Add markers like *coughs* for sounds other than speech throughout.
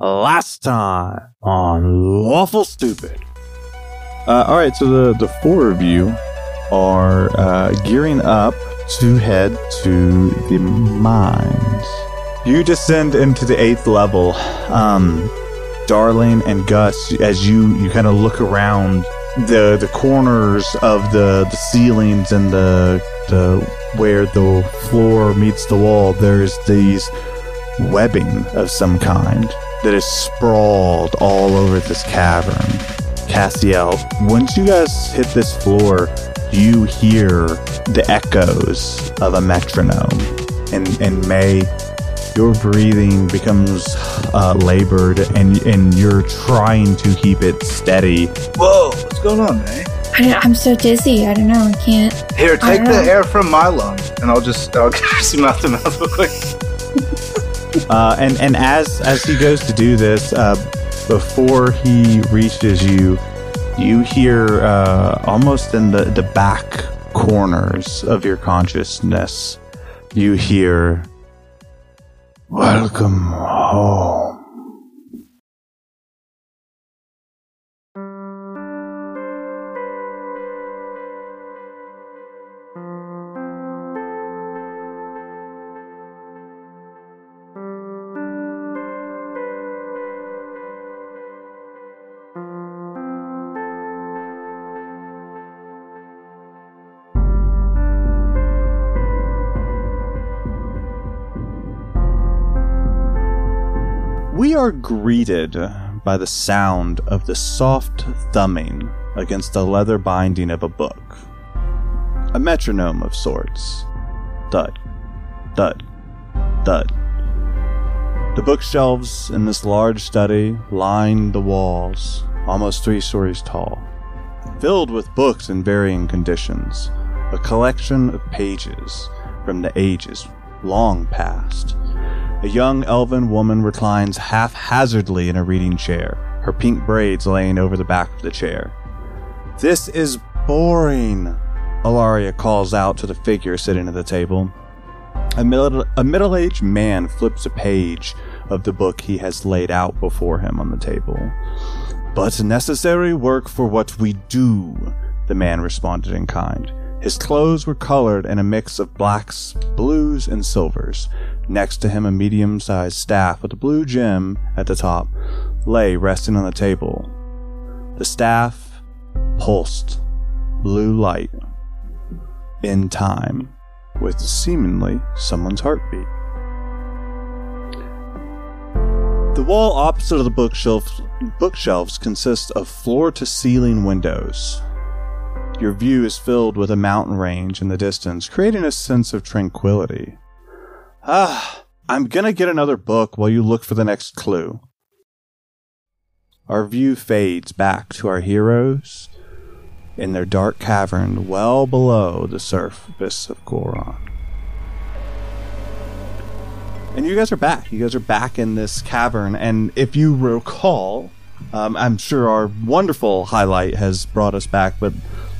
last time on Lawful Stupid. Uh, all right, so the, the four of you are uh, gearing up to head to the mines. You descend into the eighth level. Um, Darling and Gus, as you, you kind of look around the the corners of the, the ceilings and the the where the floor meets the wall, there's these webbing of some kind that is sprawled all over this cavern. Cassiel, once you guys hit this floor, you hear the echoes of a metronome. And, and May, your breathing becomes uh, labored and, and you're trying to keep it steady. Whoa, what's going on, May? I, I'm so dizzy. I don't know. I can't. Here, take the know. air from my lungs, and I'll just I'll give you mouth to mouth real quick. Uh, and and as as he goes to do this, uh, before he reaches you, you hear uh, almost in the the back corners of your consciousness, you hear, "Welcome home." Are greeted by the sound of the soft thumbing against the leather binding of a book. A metronome of sorts. Thud, thud, thud. The bookshelves in this large study line the walls, almost three stories tall, filled with books in varying conditions, a collection of pages from the ages long past. A young elven woman reclines haphazardly in a reading chair, her pink braids laying over the back of the chair. This is boring, Alaria calls out to the figure sitting at the table. A, middle, a middle-aged man flips a page of the book he has laid out before him on the table. But necessary work for what we do, the man responded in kind. His clothes were colored in a mix of blacks, blues, and silvers. Next to him, a medium sized staff with a blue gem at the top lay resting on the table. The staff pulsed blue light in time with seemingly someone's heartbeat. The wall opposite of the bookshelf, bookshelves consists of floor to ceiling windows. Your view is filled with a mountain range in the distance, creating a sense of tranquility. Ah, I'm gonna get another book while you look for the next clue. Our view fades back to our heroes in their dark cavern well below the surface of Goron. And you guys are back. You guys are back in this cavern. And if you recall, um, I'm sure our wonderful highlight has brought us back, but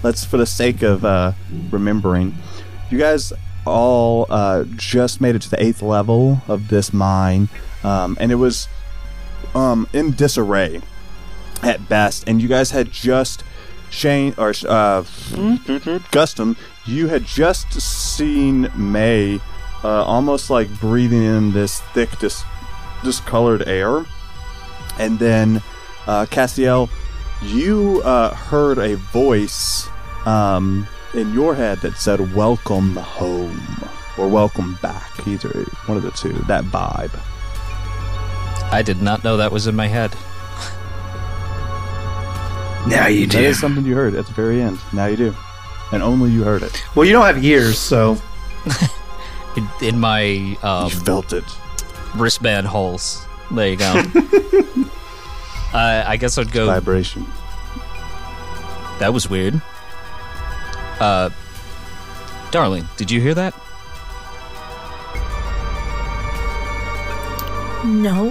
let's, for the sake of uh, remembering, you guys all uh, just made it to the eighth level of this mine, um, and it was um, in disarray at best. And you guys had just Shane or uh, Gustum, you had just seen May uh, almost like breathing in this thick, dis- discolored air, and then uh, Cassiel, you uh, heard a voice um, in your head that said "Welcome home" or "Welcome back." Either one of the two. That vibe. I did not know that was in my head. Now you do. That is something you heard at the very end. Now you do, and only you heard it. Well, you don't have ears, so *laughs* In, in my um, you felt it. wristband holes. There you go. *laughs* uh, I guess I'd go. Vibration. That was weird. Uh, darling, did you hear that? No.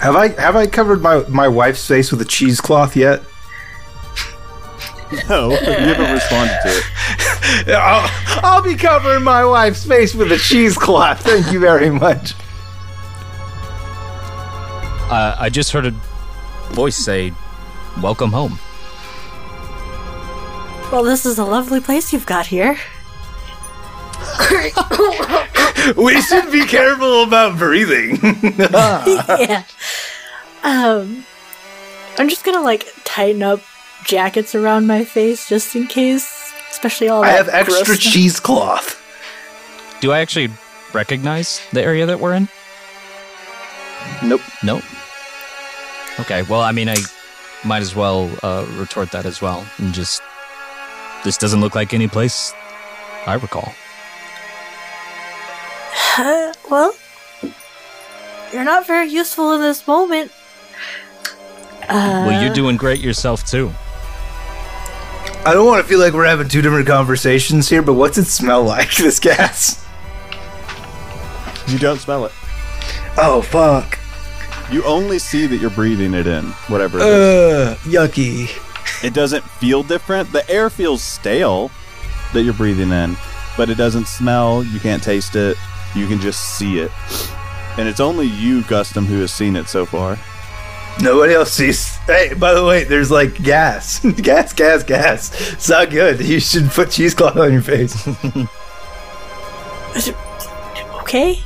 have I have I covered my my wife's face with a cheesecloth yet? No, you haven't *laughs* responded to it. I'll, I'll be covering my wife's face with a cheesecloth. Thank you very much. Uh, I just heard a voice say, "Welcome home." Well, this is a lovely place you've got here. *laughs* We should be careful about breathing. *laughs* yeah. Um, I'm just gonna like tighten up jackets around my face just in case, especially all I that. have extra stuff. cheesecloth. Do I actually recognize the area that we're in? Nope. Nope. Okay. Well, I mean, I might as well uh, retort that as well, and just this doesn't look like any place I recall. Uh, well, you're not very useful in this moment. Uh, well, you're doing great yourself too. I don't want to feel like we're having two different conversations here, but what's it smell like, *laughs* this gas? You don't smell it. Oh, fuck. You only see that you're breathing it in, whatever it is. Uh, yucky. It doesn't feel different. The air feels stale that you're breathing in, but it doesn't smell. You can't taste it. You can just see it. And it's only you, Gustum, who has seen it so far. Nobody else sees. Hey, by the way, there's like gas. *laughs* gas, gas, gas. It's not good. You should put cheesecloth on your face. okay.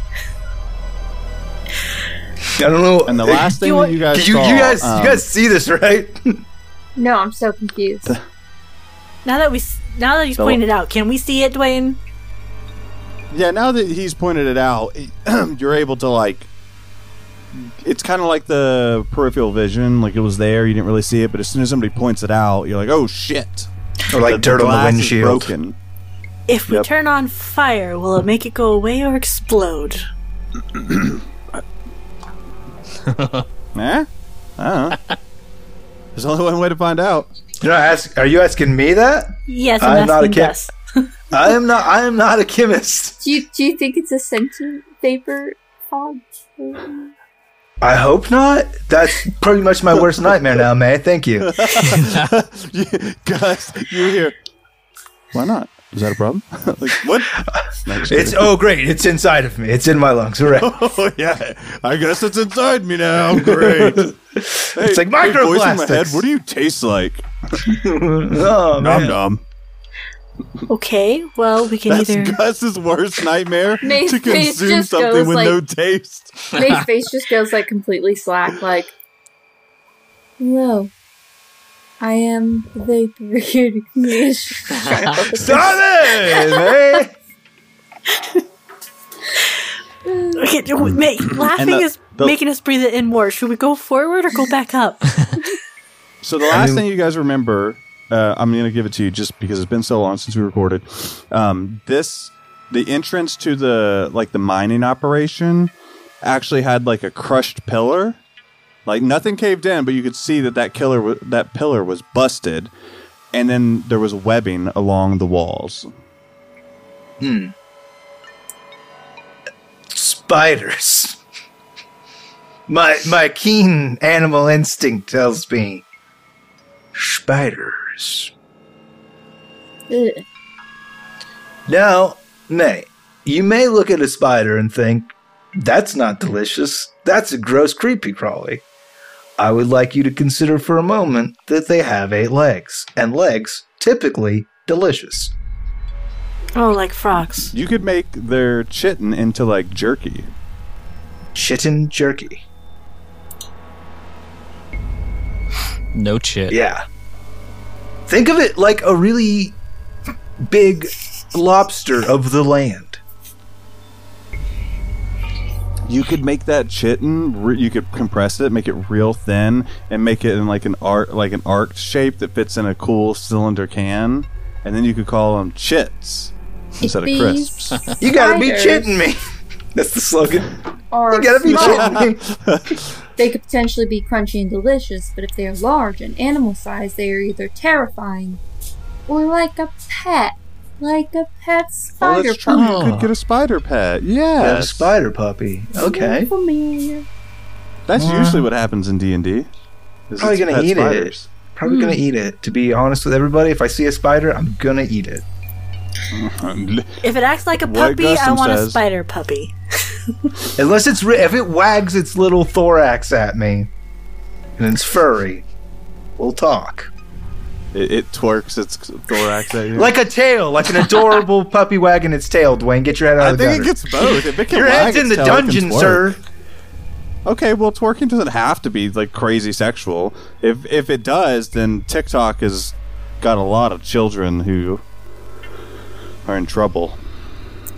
I don't know. And the last *laughs* thing You that you guys you, you guys, um, you guys see this, right? *laughs* No, I'm so confused. Now that we, now that he's So- pointed out, can we see it, Dwayne? Yeah, now that he's pointed it out, *clears throat* you're able to like. It's kind of like the peripheral vision, like it was there, you didn't really see it, but as soon as somebody points it out, you're like, "Oh shit!" or like dirt on the windshield. broken. If we Yep. turn on fire, will it make it go away or explode? *clears throat* Eh? I don't know. There's only one way to find out. You're not ask, are you asking me that? Yes, I'm, I'm not a chemist. *laughs* I am not. I am not a chemist. Do you do you think it's a sentient vapor fog? I hope not. That's pretty much my worst nightmare now, May. Thank you. *laughs* Gus, You're here. Why not? Is that a problem? *laughs* like, what? It's oh great. It's inside of me. It's in my lungs. Hooray! *laughs* Oh, yeah. I guess it's inside me now. *laughs* Great. It's like Hey, voice in my head, what do you taste like? oh Nom man. nom. Okay, well, we can That's either. Gus's worst nightmare May's to consume something with like- no taste. May's face just goes like completely slack, like, Hello. I am the vapor here to commission. Trying to focus. Stop it, May. *laughs* Okay, do we- laughing the- is the- making us breathe it in more. Should we go forward or go back up? *laughs* So the last mean- thing you guys remember, uh, I'm going to give it to you just because it's been so long since we recorded. Um, this, the entrance to the like the mining operation, actually had like a crushed pillar. Like nothing caved in, but you could see that that killer wa- that pillar was busted, and then there was webbing along the walls. Hmm. Spiders. *laughs* My my keen animal instinct tells me spiders. Ugh. Now, May, you may look at a spider and think, that's not delicious. That's a gross creepy crawly. I would like you to consider for a moment that they have eight legs, and legs typically delicious. oh, like frogs. You could make their chitin into like jerky. Chitin jerky. No chit. Yeah. Think of it like a really big lobster of the land. You could make that chitin. Re- you could compress it, make it real thin, and make it in like an arc, like an arced shape that fits in a cool cylinder can, and then you could call them chits instead of These crisps. You gotta be spiders chitting me. *laughs* That's the slogan. Are You gotta be small. chitting me. *laughs* They could potentially be crunchy and delicious, but if they are large and animal sized, they are either terrifying or like a pet. Like a pet Oh, spider that's true. puppy. You could get a spider pet. Yeah, a spider puppy. Okay. Familiar. that's Yeah. usually what happens in D and D. Probably gonna eat it. Probably gonna hmm. eat it. To be honest with everybody, if I see a spider, I'm gonna eat it. *laughs* If it acts like a What puppy, I Gustum want a says- spider puppy. *laughs* Unless it's ri- if it wags its little thorax at me and it's furry, we'll talk. It, it twerks its thorax at you. Like a tail, like an adorable *laughs* puppy wagging its tail. Dwayne, get your head out I of the body. I think it gets both. If it can Your wag head's in its the tail, dungeon, sir. Okay, well, twerking doesn't have to be like crazy sexual. If if it does, then TikTok has got a lot of children who are in trouble.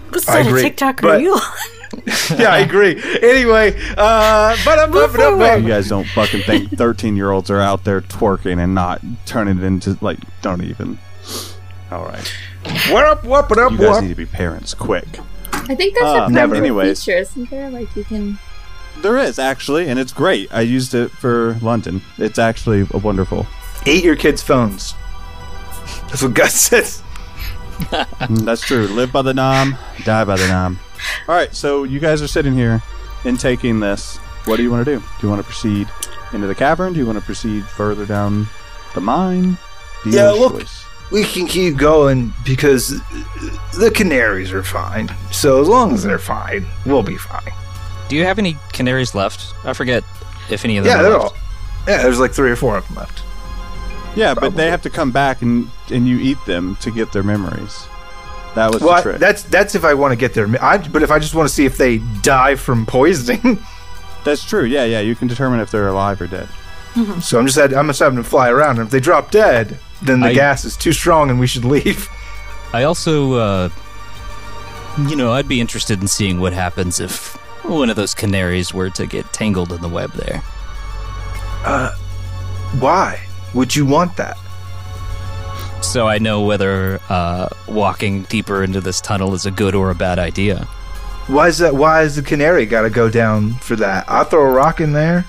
What I side of agree, TikTok but- are you on? *laughs* yeah, I agree. Anyway, uh, but I'm Move moving up. You guys don't fucking think thirteen year olds are out there twerking and not turning it into like don't even. All right, What up? What up? you guys What? need to be parents quick. I think there's Uh, a never. never. Anyways. feature, isn't there? Like you can. There is actually, and it's great. I used it for London. It's actually a wonderful. Eat your kids' phones. That's what Gus says. *laughs* That's true. Live by the nom, die by the nom. All right, so you guys are sitting here and taking this. What do you want to do? Do you want to proceed into the cavern? Do you want to proceed further down the mine? Do you Yeah, look- choice? We can keep going because the canaries are fine. So as long as they're fine, we'll be fine. Do you have any canaries left? I forget if any of them Yeah, are they're left. all. Yeah, there's like three or four of them left. Yeah, but they have to come back and and you eat them to get their memories. That was Well, the I- that's that's if I want to get there. I, but if I just want to see if they die from poisoning, *laughs* that's true. Yeah, yeah. You can determine if they're alive or dead. so I'm just had, I'm just having them fly around. And if they drop dead, then the I- gas is too strong and we should leave. *laughs* I also, uh, you know, I'd be interested in seeing what happens if one of those canaries were to get tangled in the web there. Uh, Why would you want that? So I know whether uh, walking deeper into this tunnel is a good or a bad idea. Why is that? Why is the canary got to go down for that? I'll throw a rock in there.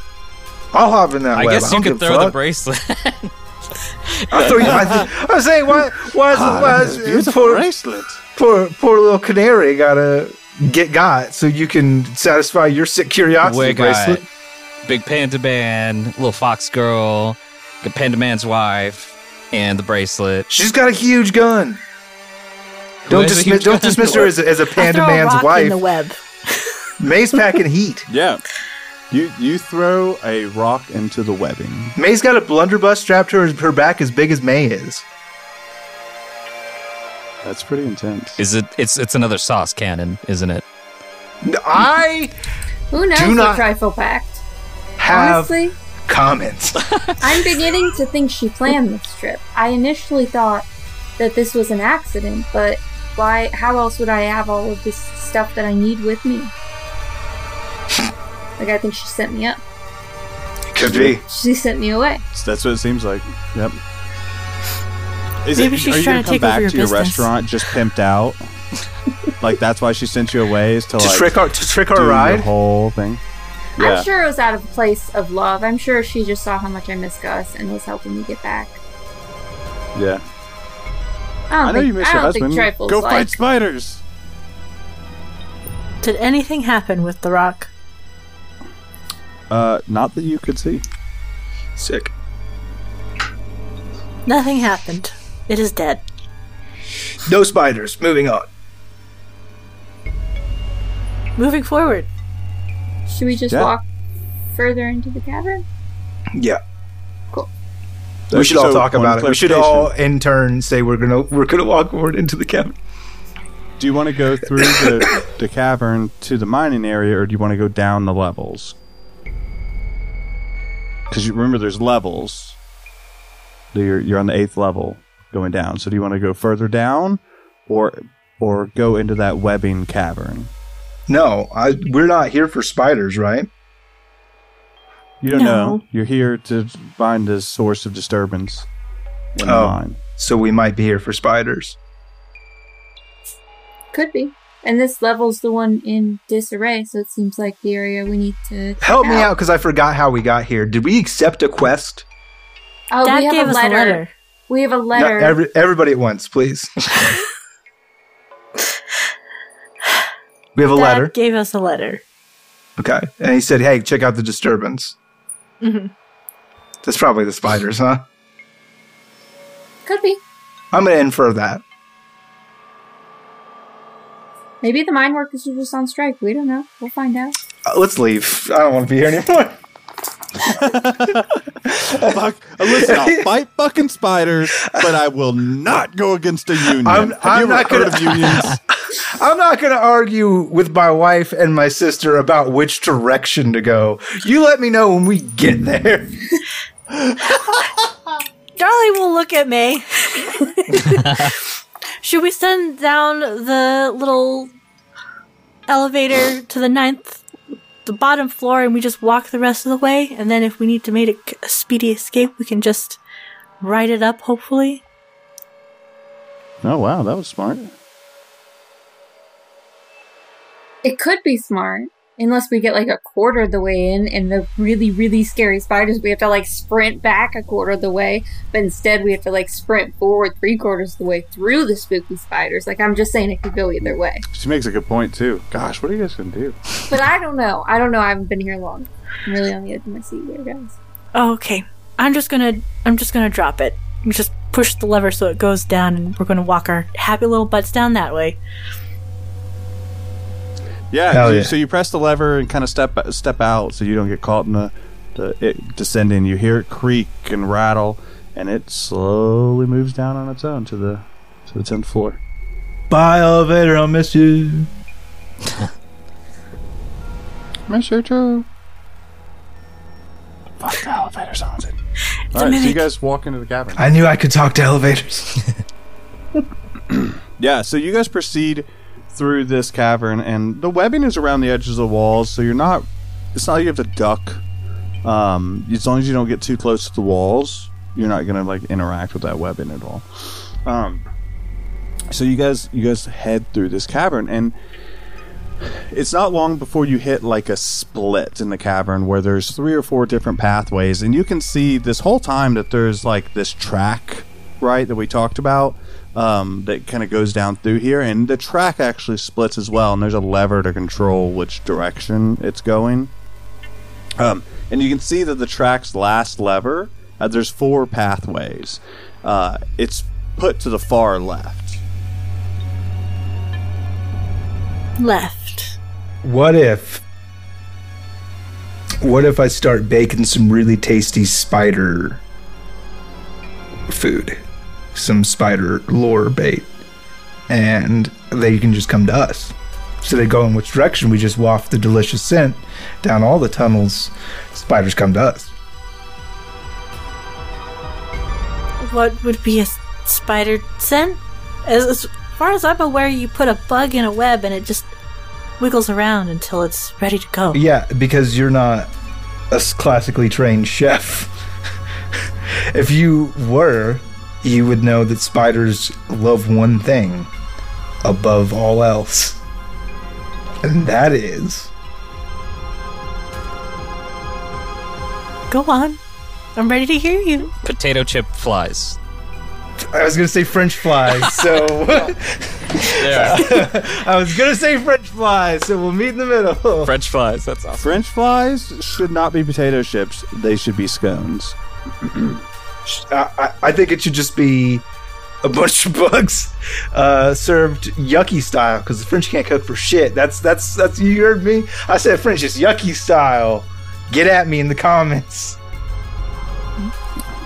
I'll hop in that I web. guess I you don't could give a throw the bracelet. *laughs* I'll throw you. I, I was saying, why? Why is, why is poor, bracelet. poor poor little canary gotta get got so you can satisfy your sick curiosity we got bracelet? Big Panda Man, Little Fox Girl, the Panda Man's wife, and the bracelet. She's got a huge gun. Who Don't dismiss, don't gun? dismiss her as a, as a I panda throw a man's rock wife. in the web. May's packing heat. *laughs* Yeah. You you throw a rock into the webbing. May's got a blunderbuss strapped to her, her back as big as May is. That's pretty intense. Is it? It's it's another sauce cannon, isn't it? I Who knows Do what not- Trifle packed? have Honestly, comments. *laughs* I'm beginning to think she planned this trip. I initially thought that this was an accident, but why? How else would I have all of this stuff that I need with me? *laughs* Like I think she sent me up. Could be. She sent me away. That's what it seems like. Yep. Is Maybe it, she's are you trying gonna to come take over back your to your business. restaurant just pimped out? *laughs* like that's why she sent you away is to, To like trick our to trick do our the ride. whole thing. Yeah. I'm sure it was out of a place of love. I'm sure she just saw how much I miss Gus and was helping me get back. Yeah. I don't I know think, you miss I your don't husband. think Trifle's Go like, fight spiders. Did anything happen with the rock? Uh, not that you could see. Sick. Nothing happened. It is dead. No spiders. Moving on. Moving forward. Should we just Yeah. walk further into the cavern? Yeah. Cool. We should all talk about it. We should all in turn say we're gonna we're gonna walk forward into the cavern. Do you want to go through the, the cavern to the mining area, or do you want to go down the levels? Because you remember, there's levels. You're you're on the eighth level going down. So do you want to go further down, or or go into that webbing cavern? No, I we're not here for spiders, right? You don't No. know. You're here to find the source of disturbance in Oh. mine. So we might be here for spiders. Could be. And this level's the one in disarray, so it seems like the area we need to check Help me out because I forgot how we got here. Did we accept a quest? Oh, Dad we have gave a us letter. a letter. We have a No, letter. every, everybody at once, please. *laughs* we have a Dad letter. gave us a letter. Okay. And he said, hey, check out the disturbance. Mhm. That's probably the spiders, huh? Could be. I'm going to infer that. Maybe the mine workers are just on strike. We don't know. We'll find out. Uh, let's leave. I don't want to be here anymore. *laughs* Fuck. Listen, I'll fight fucking spiders, but I will not go against a union. I'm- Have I'm you ever not heard gonna- of unions? *laughs* I'm not going to argue with my wife and my sister about which direction to go. You let me know when we get there. *laughs* Charlie will look at me. *laughs* Should we send down the little elevator to the ninth, the bottom floor, and we just walk the rest of the way? And then if we need to make a, a speedy escape, we can just ride it up, hopefully? Oh wow, that was smart. It could be smart. Unless we get like a quarter of the way in and the really, really scary spiders, we have to like sprint back a quarter of the way. But instead, we have to like sprint forward three quarters of the way through the spooky spiders. Like, I'm just saying it could go either way. She makes a good point too. Gosh, what are you guys gonna do? But I don't know. I don't know. I haven't been here long. I'm really on the edge of my seat here, guys. Oh, okay. I'm just gonna I'm just gonna drop it. We just push the lever so it goes down and we're gonna walk our happy little butts down that way. Yeah, Hell you- yeah. so you press the lever and kind of step step out so you don't get caught in the, the it descending. You hear it creak and rattle, and it slowly moves down on its own to the to the tenth floor. Bye, elevator. I'll miss you. *laughs* Mr. True. Fuck the elevator's on it. All right, so you guys walk into the cavern. I knew I could talk to elevators. *laughs* *clears throat* Yeah, so you guys proceed through this cavern, and the webbing is around the edges of the walls, so you're not. It's not like you have to duck. Um, as long as you don't get too close to the walls, you're not gonna like interact with that webbing at all. Um, so you guys, you guys head through this cavern, and it's not long before you hit like a split in the cavern where there's three or four different pathways, and you can see this whole time that there's like this track, right, that we talked about um, that kind of goes down through here, and the track actually splits as well, and there's a lever to control which direction it's going. Um, and you can see that the track's last lever, uh, there's four pathways. Uh, it's put to the far left. Left. What if? What if I start baking some really tasty spider food, some spider lure bait, and they can just come to us. So they go in which direction we just waft the delicious scent down all the tunnels. Spiders come to us. What would be a spider scent? As, as far as I'm aware, you put a bug in a web and it just wiggles around until it's ready to go. Yeah, because you're not a classically trained chef. *laughs* if you were, you would know that spiders love one thing above all else. And that is Go on. I'm ready to hear you. Potato chip flies. I was gonna say French fries, *laughs* so Yeah. *laughs* I was gonna say French fries, so we'll meet in the middle. French flies. That's awesome. French fries should not be potato chips; they should be scones. *clears throat* I, I, I think it should just be a bunch of bugs uh, served yucky style because the French can't cook for shit. That's that's that's you heard me. I said French is yucky style. Get at me in the comments.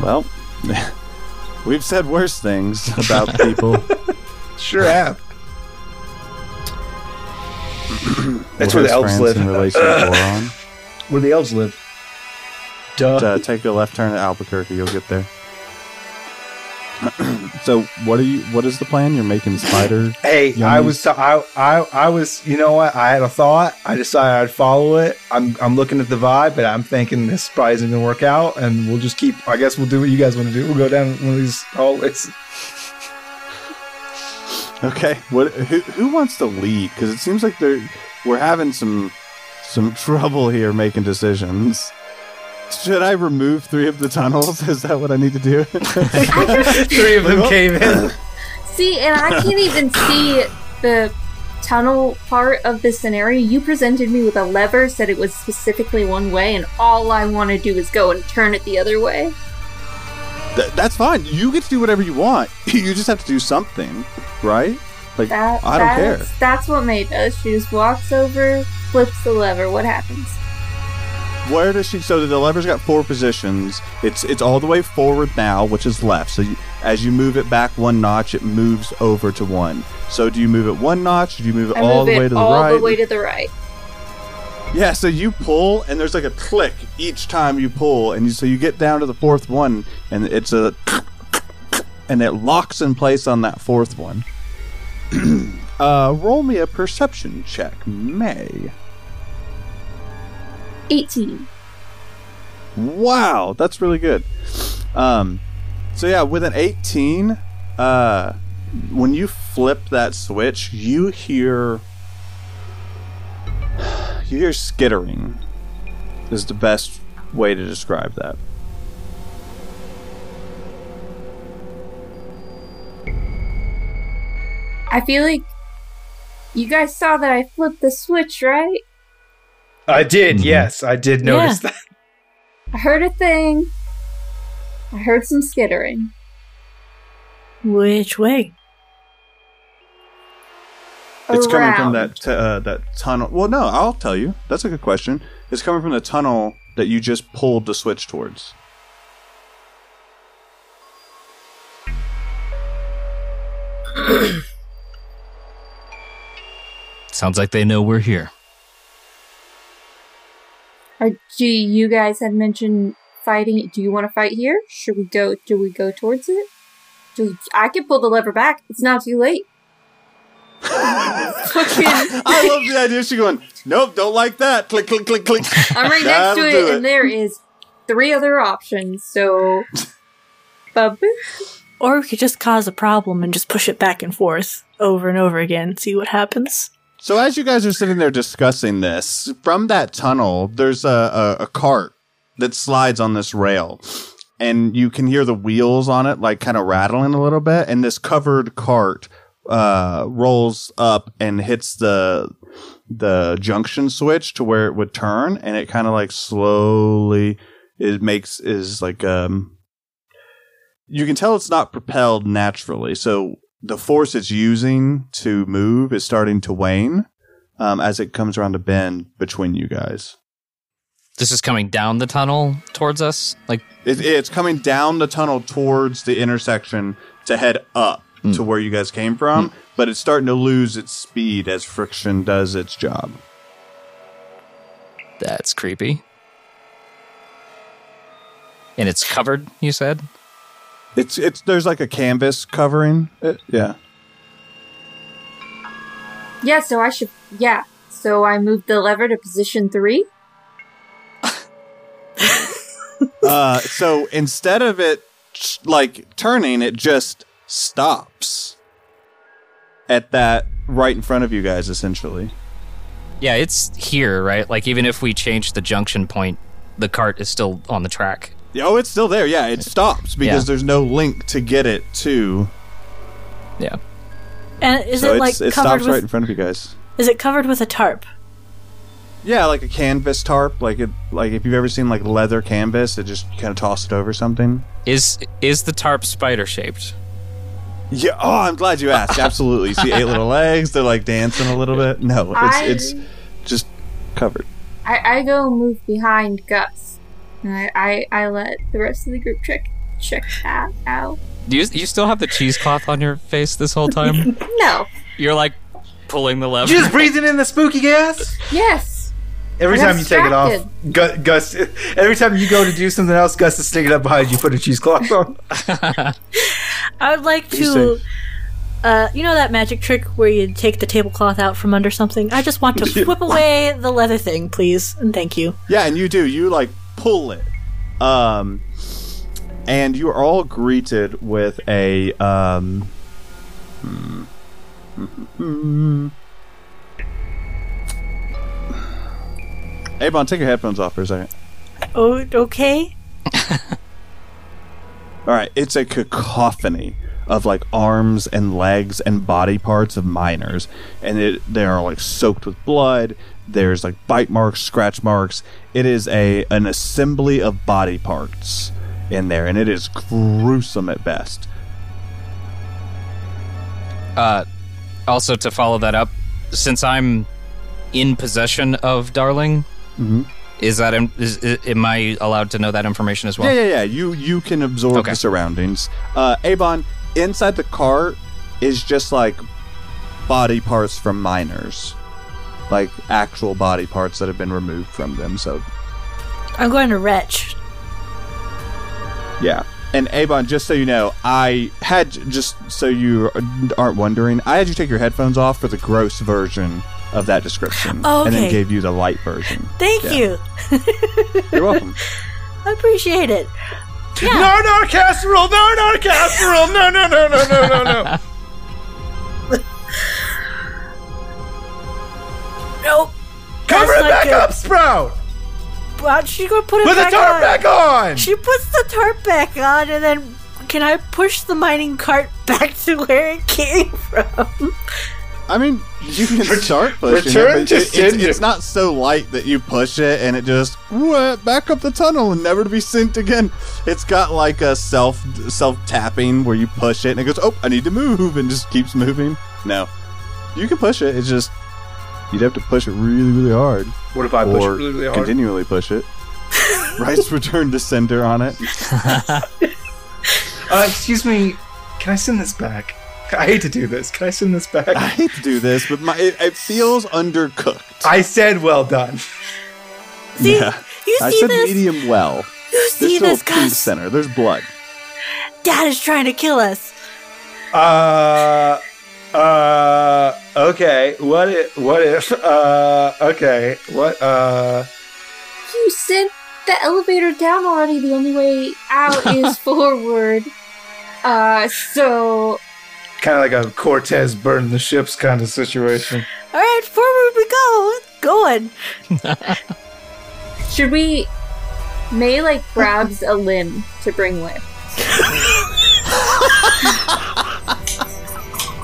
Well, *laughs* we've said worse things *laughs* about people. Sure have. *clears throat* That's Well, where the elves France live. In relation to *laughs* Boron. Where the elves live. Duh. uh, take a left turn at Albuquerque. You'll get there. *clears throat* so, what are you? What is the plan? You're making spider. Hey, I Yummies. was t- I, I I was you know what I had a thought I decided I'd follow it I'm I'm looking at the vibe but I'm thinking this probably isn't gonna work out and we'll just keep I guess we'll do what you guys want to do we'll go down one of these hallways Okay. What? Who, who wants to lead? Because it seems like they're we're having some some *laughs* trouble here making decisions. Should I remove three of the tunnels? Is that what I need to do? *laughs* three of them came in See, and I can't even see the tunnel part of the scenario. You presented me with a lever, said it was specifically one way, and all I want to do is go and turn it the other way. Th- that's fine. You get to do whatever you want. *laughs* You just have to do something, right? Like That, I don't care. that's, That's what May does. She just walks over, flips the lever. What happens? Where does she? So the lever's got four positions. It's it's all the way forward now, which is left. So you, as you move it back one notch, it moves over to one. So do you move it one notch? Do you move it I all move the it way to the all right? the way to the right. yeah. So you pull, and there's like a click each time you pull, and you, so you get down to the fourth one, and it's a, and it locks in place on that fourth one. *clears throat* uh, roll me a perception check, May. 18. Wow, that's really good. Um, so yeah, with an 18, uh, when you flip that switch, you hear *sighs* you hear skittering. Is the best way to describe that. I feel like you guys saw that I flipped the switch, right? I did, Mhm. yes, I did notice that. I heard a thing. I heard some skittering. Which way? It's coming from that t- uh, that tunnel. Well, no, I'll tell you. That's a good question. It's coming from the tunnel that you just pulled the switch towards. *clears throat* Sounds like they know we're here. Or do you guys had mentioned fighting? Do you want to fight here? Should we go? Do we go towards it? Do I can pull the lever back? It's not too late. *laughs* I love the idea. She going, nope, don't like that. Click, click, click, click. I'm right next to do it, and there is three other options. So, *laughs* bub. Or we could just cause a problem and just push it back and forth over and over again, see what happens. So as you guys are sitting there discussing this, from that tunnel, there's a, a, a cart that slides on this rail. And you can hear the wheels on it like kind of rattling a little bit. And this covered cart uh, rolls up and hits the the junction switch to where it would turn, and it kind of like slowly it makes is like um you can tell it's not propelled naturally. So the force it's using to move is starting to wane um, as it comes around a bend between you guys. This is coming down the tunnel towards us. Like, It, it's coming down the tunnel towards the intersection to head up to where you guys came from, but it's starting to lose its speed as friction does its job. that's creepy. And it's covered, you said? It's it's there's like a canvas covering it. Yeah. Yeah. So I should. Yeah. So I moved the lever to position three. *laughs* Uh, so instead of it like turning, it just stops at that right in front of you guys, essentially. Yeah, it's here, right? Like, even if we change the junction point, the cart is still on the track. Oh, it's still there. Yeah, it stops because Yeah. there's no link to get it to. Yeah. And is so it like it stops with right in front of you guys. is it covered with a tarp? Yeah, like a canvas tarp, like it, like if you've ever seen like leather canvas, it just kind of toss it over something. Is is the tarp spider shaped? Yeah. Oh, I'm glad you asked. Absolutely. See eight little legs. They're like dancing a little bit. No, it's I, it's just covered. I, I go move behind Gus, and I, I, I let the rest of the group check check that out. Do you you still have the cheesecloth on your face this whole time? *laughs* No. You're like pulling the lever. You just breathing in the spooky gas? Yes. Every I got time you take it off, Gus. *laughs* Every time you go to do something else, Gus is sticking up behind you, put a cheesecloth on. *laughs* I would like to uh you know that magic trick where you take the tablecloth out from under something? I just want to Yeah. whip away the leather thing, please, and thank you. Yeah, and you do. You like pull it. Um and you are all greeted with a um hmm, *laughs* hmm, Avon, take your headphones off for a second. Oh, okay. *laughs* All right, it's a cacophony of like arms and legs and body parts of miners, and it they are like soaked with blood. There's like bite marks, scratch marks. It is a an assembly of body parts in there, and it is gruesome at best. Uh, also to follow that up, since I'm in possession of Darling, Mhm. is that im- is, am I allowed to know that information as well? Yeah, yeah, yeah. You you can absorb Okay. the surroundings. Uh, Avon, inside the car is just like body parts from miners, like actual body parts that have been removed from them. So I'm going to retch. yeah. And Avon, just so you know, I had just so you aren't wondering, I had you take your headphones off for the gross version of that description, Oh, and then gave you the light version. Thank Yeah. you. You're welcome. *laughs* I appreciate it. Yeah. No, no, casserole! No, no, casserole! No, no, no, no, no, no, no. *laughs* Nope. Cover That's it back good. up, Sprout! Well, she's gonna put it Put the back tarp on. back on! She puts the tarp back on, and then can I push the mining cart *laughs* back to where it came from? I mean, you can Ret- start pushing return it, to it, it's, it's not so light that you push it and it just whoop, back up the tunnel and never to be synced again. It's got like a self self tapping where you push it and it goes, oh, I need to move and just keeps moving. No, you can push it. It's just you'd have to push it really, really hard What if I push it really, really hard? continually push it. *laughs* Rice return to sender on it. *laughs* Uh, excuse me, can I send this back? I hate to do this. Can I send this back? I hate to do this, but my it, it feels undercooked. I said well done. See, yeah, you I see said this? medium well. You There's see still this, a clean center. There's blood. Dad is trying to kill us. Uh, uh, okay. What if, what if, uh, okay. What, uh, You sent the elevator down already. The only way out *laughs* is forward. Uh, so kind of like a Cortez burn the ships kind of situation. All right, forward we go. Going. *laughs* should we? May like grabs a limb to bring with. *laughs*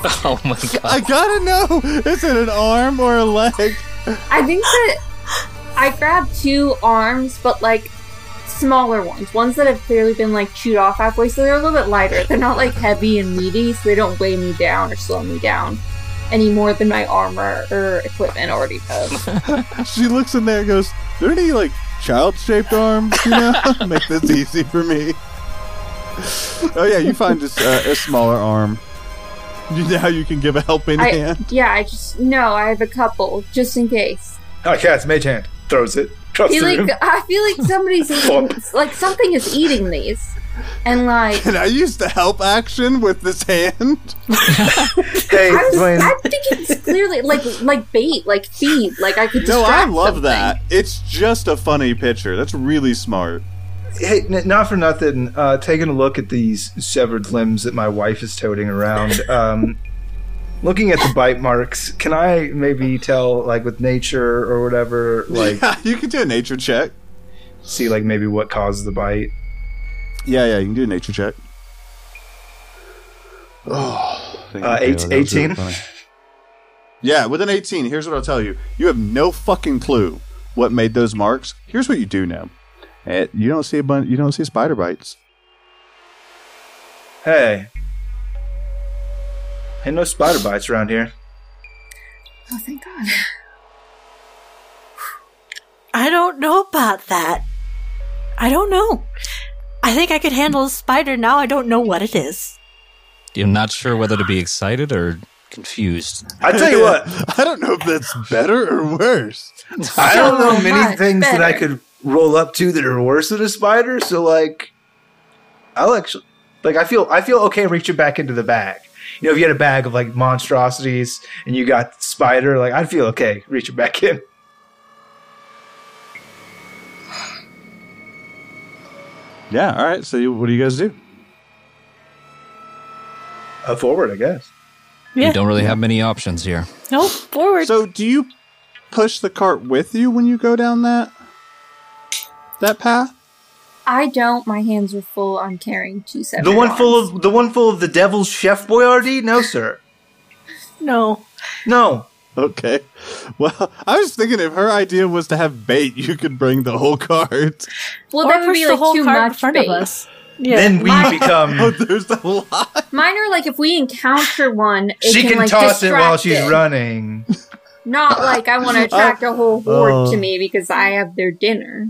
*laughs* Oh my god. *laughs* I gotta know. Is it an arm or a leg? I think that I grabbed two arms, but like smaller ones, ones that have clearly been like chewed off halfway, so they're a little bit lighter. They're not like heavy and meaty, so they don't weigh me down or slow me down any more than my armor or equipment already does. *laughs* She looks in there and goes, There any like child shaped arms, you know? Make this easy for me. Oh yeah, you find this, uh, a smaller arm. *laughs* You now you can give a helping I, hand. yeah, I just no, I have a couple just in case. Oh, yeah, it's mage hand. Throws it. I Across feel like I feel like somebody's *laughs* eating, like something is eating these, and like Can I use the help action with this hand? *laughs* Hey, I was, Dwayne. I'm thinking it's clearly like like bait, like feed, like I could. Just No, I love something. that. It's just a funny picture. That's really smart. Hey, n- not for nothing. Uh, taking a look at these severed limbs that my wife is toting around. *laughs* Um, looking at the bite marks, can I maybe tell, like with nature or whatever, *laughs* like yeah, you can do a nature check. see like maybe what caused the bite? Yeah, yeah, you can do a nature check. Oh, *sighs* Uh, you, eight- Taylor. That was really 18? Yeah, with an 18, here's what I'll tell you. You have no fucking clue what made those marks. Here's what you do know. Eh, you don't see a bun- you don't see spider bites. Hey, ain't no spider bites around here. Oh, thank God. I don't know about that. I don't know. I think I could handle a spider now. I don't know what it is. You're not sure whether to be excited or confused. I tell you *laughs* what, I don't know if that's better or worse. I don't know many much things that I could roll up to that are worse than a spider. So like, I'll actually like I feel I feel okay reaching back into the bag. You know, if you had a bag of like monstrosities and you got spider, like I'd feel okay reaching back in. Yeah, all right. So you, what do you guys do? Uh, forward, I guess. Yeah. You don't really have many options here. Nope. Forward. So do you push the cart with you when you go down that that path? I don't. My hands are full. I'm carrying two separate. The one full of the one full of the devil's chef boyardee? No, sir. no. No. Okay. Well, I was thinking if her idea was to have bait, you could bring the whole cart. Well, or that would be the like whole too cart in much front bait. of us. Yeah. then we My- become. *laughs* Oh, there's a lot. Mine are like if we encounter one, it she can, like, toss it while she's it. running. Not like I want to *laughs* uh, attract a whole horde Oh. to me because I have their dinner.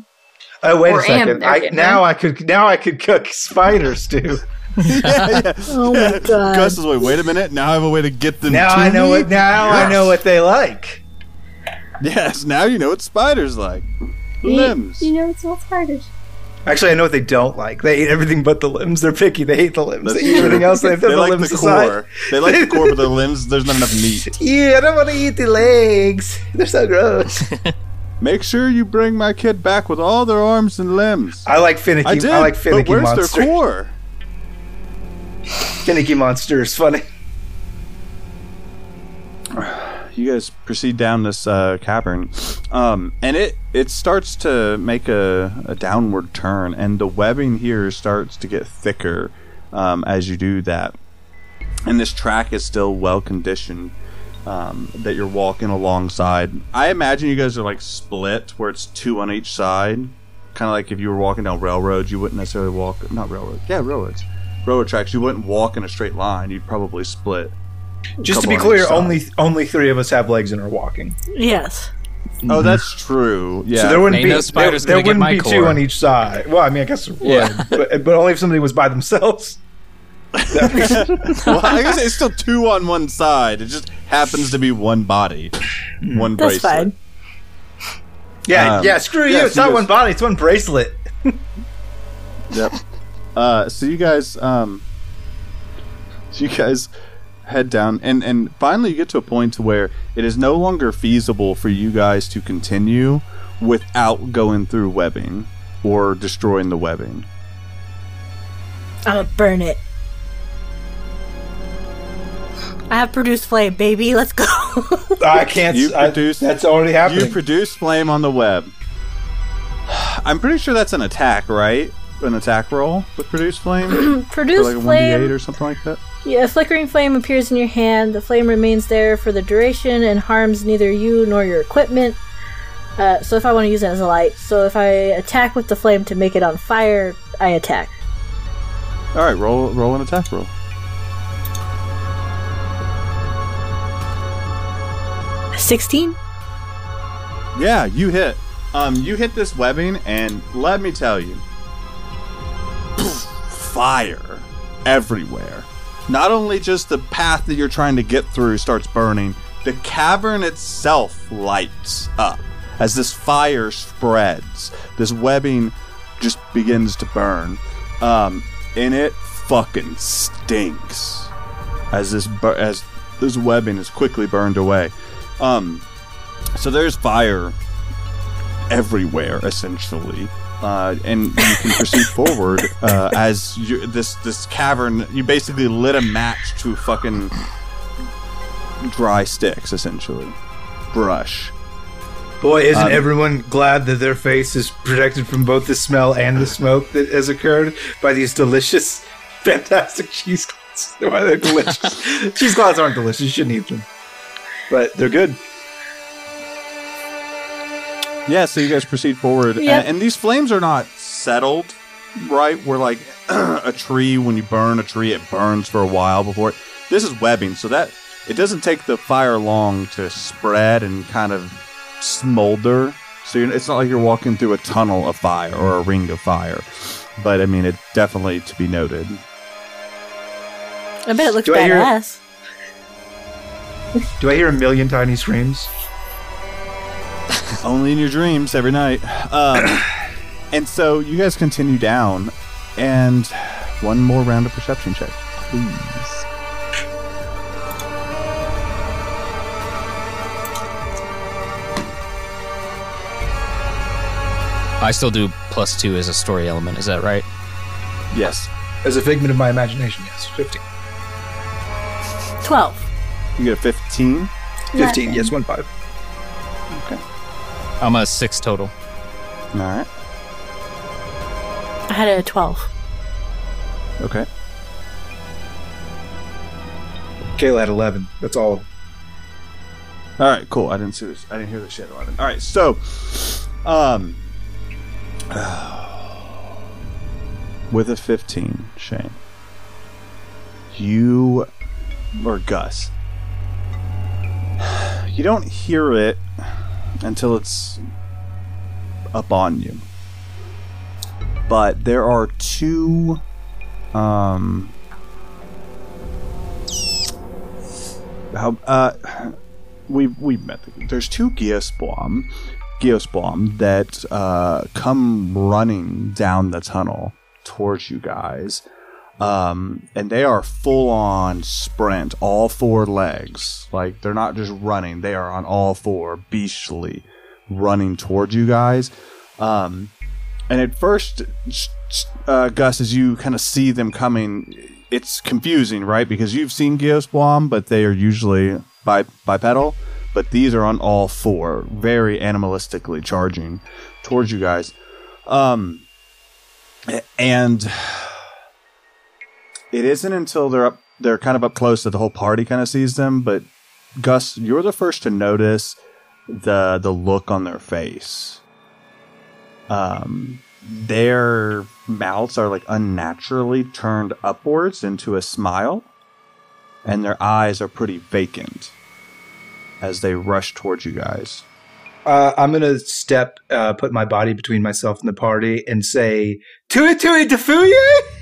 Oh wait Or a second! I, dinner. now I could now I could cook spider stew. *laughs* yeah, *laughs* yeah. Oh my god. Gus is like, wait a minute. Now I have a way to get them. Now to I know me? what now I know what they like. Yes, now you know what spiders like. Limbs. You know, it's not spiders. Actually, I know what they don't like. They eat everything but the limbs. They're picky. They hate the limbs. That's they eat everything else. They *laughs* They the like limbs the aside. core. They like the core, but the limbs. There's not enough meat. Yeah, I don't want to eat the legs. They're so gross. Make sure you bring my kid back with all their arms and limbs. I like finicky. I did. I like but finicky where's monster. their core? *sighs* Finicky monster is funny. *sighs* you guys proceed down this uh, cavern, um, and it it starts to make a, a downward turn, and the webbing here starts to get thicker um, as you do that. And this track is still well conditioned um, that you're walking alongside. I imagine you guys are like split, where it's two on each side, kind of like if you were walking down railroads, you wouldn't necessarily walk. Not railroads, yeah, railroads. Railroad tracks, you wouldn't walk in a straight line. You'd probably split. Just to be on clear, each side. only only three of us have legs and are walking. Yes. Oh, that's true. Yeah. So there wouldn't Ain't be no there, spiders there gonna wouldn't my be two on each side. Well, I mean, I guess there would, Yeah. but, but only if somebody was by themselves. *laughs* *laughs* Well, I guess it's still two on one side. It just happens to be one body, one That's bracelet. fine. yeah, Um, yeah. Screw yeah, you. It's so not you one body. It's one bracelet. *laughs* Yep. Uh, so you guys, um, so you guys head down, and and finally you get to a point where it is no longer feasible for you guys to continue without going through webbing or destroying the webbing. I'm gonna burn it. I have produced flame, baby. Let's go. I can't. You I, produce- that's already happening. You produce flame on the web. *sighs* I'm pretty sure that's an attack, right? An attack roll with produce flame, *clears throat* produce like a one d flame. or something like that. Yeah, a flickering flame appears in your hand. The flame remains there for the duration and harms neither you nor your equipment. Uh, so if I want to use it as a light, so if I attack with the flame to make it on fire, I attack. All right, roll roll an attack roll. Sixteen. Yeah, you hit. Um, you hit this webbing, and let me tell you, fire everywhere. Not only just the path that you're trying to get through starts burning, the cavern itself lights up as this fire spreads. This webbing just begins to burn, um, and it fucking stinks as this bur- as this webbing is quickly burned away. Um, so there's fire everywhere, essentially. Uh, and you can proceed *laughs* forward uh, as you, this this cavern. You basically lit a match to fucking dry sticks, essentially, brush. Boy, isn't Um, everyone glad that their face is protected from both the smell and the smoke that has occurred by these delicious, *laughs* fantastic cheese clods? *laughs* Why they're delicious? cheese clods aren't delicious. You shouldn't eat them, but they're good. Yeah, so you guys proceed forward, Yep. and, and these flames are not settled, right? Where like *clears throat* a tree, when you burn a tree, it burns for a while before it. This is webbing, so that it doesn't take the fire long to spread and kind of smolder. So you're, it's not like you're walking through a tunnel of fire or a ring of fire. But I mean, it definitely to be noted. I bet it looks Do I hear- badass. Do I hear a million tiny screams? *laughs* Only in your dreams every night. Um, *clears throat* and so you guys continue down, and one more round of perception check, please. I still do plus two as a story element. Is that right? Yes. As a figment of my imagination, yes. 15. Twelve. You get a 15. 15, yes, 1 5. Okay. I'm a six total. All right. I had a twelve. Okay. Kayla had 11. That's all. All right. Cool. I didn't see this. I didn't hear this shit. Eleven. All right. So, um, *sighs* with a 15, Shane, you or Gus, *sighs* you don't hear it until it's up on you. But there are two um how uh we've we've met there's two Geosblom Geosblom that uh come running down the tunnel towards you guys. Um, and they are full on sprint, all four legs. Like they're not just running; they are on all four, beastly, running towards you guys. Um, and at first, uh, Gus, as you kind of see them coming, it's confusing, right? Because you've seen Geosblom, but they are usually bi- bipedal. But these are on all four, very animalistically charging towards you guys. Um, and it isn't until they're up, they're kind of up close that the whole party kind of sees them. But Gus, you're the first to notice the the look on their face. Um, their mouths are like unnaturally turned upwards into a smile, and their eyes are pretty vacant as they rush towards you guys. Uh, I'm gonna step, uh, put my body between myself and the party, and say, "Tui tui defuye."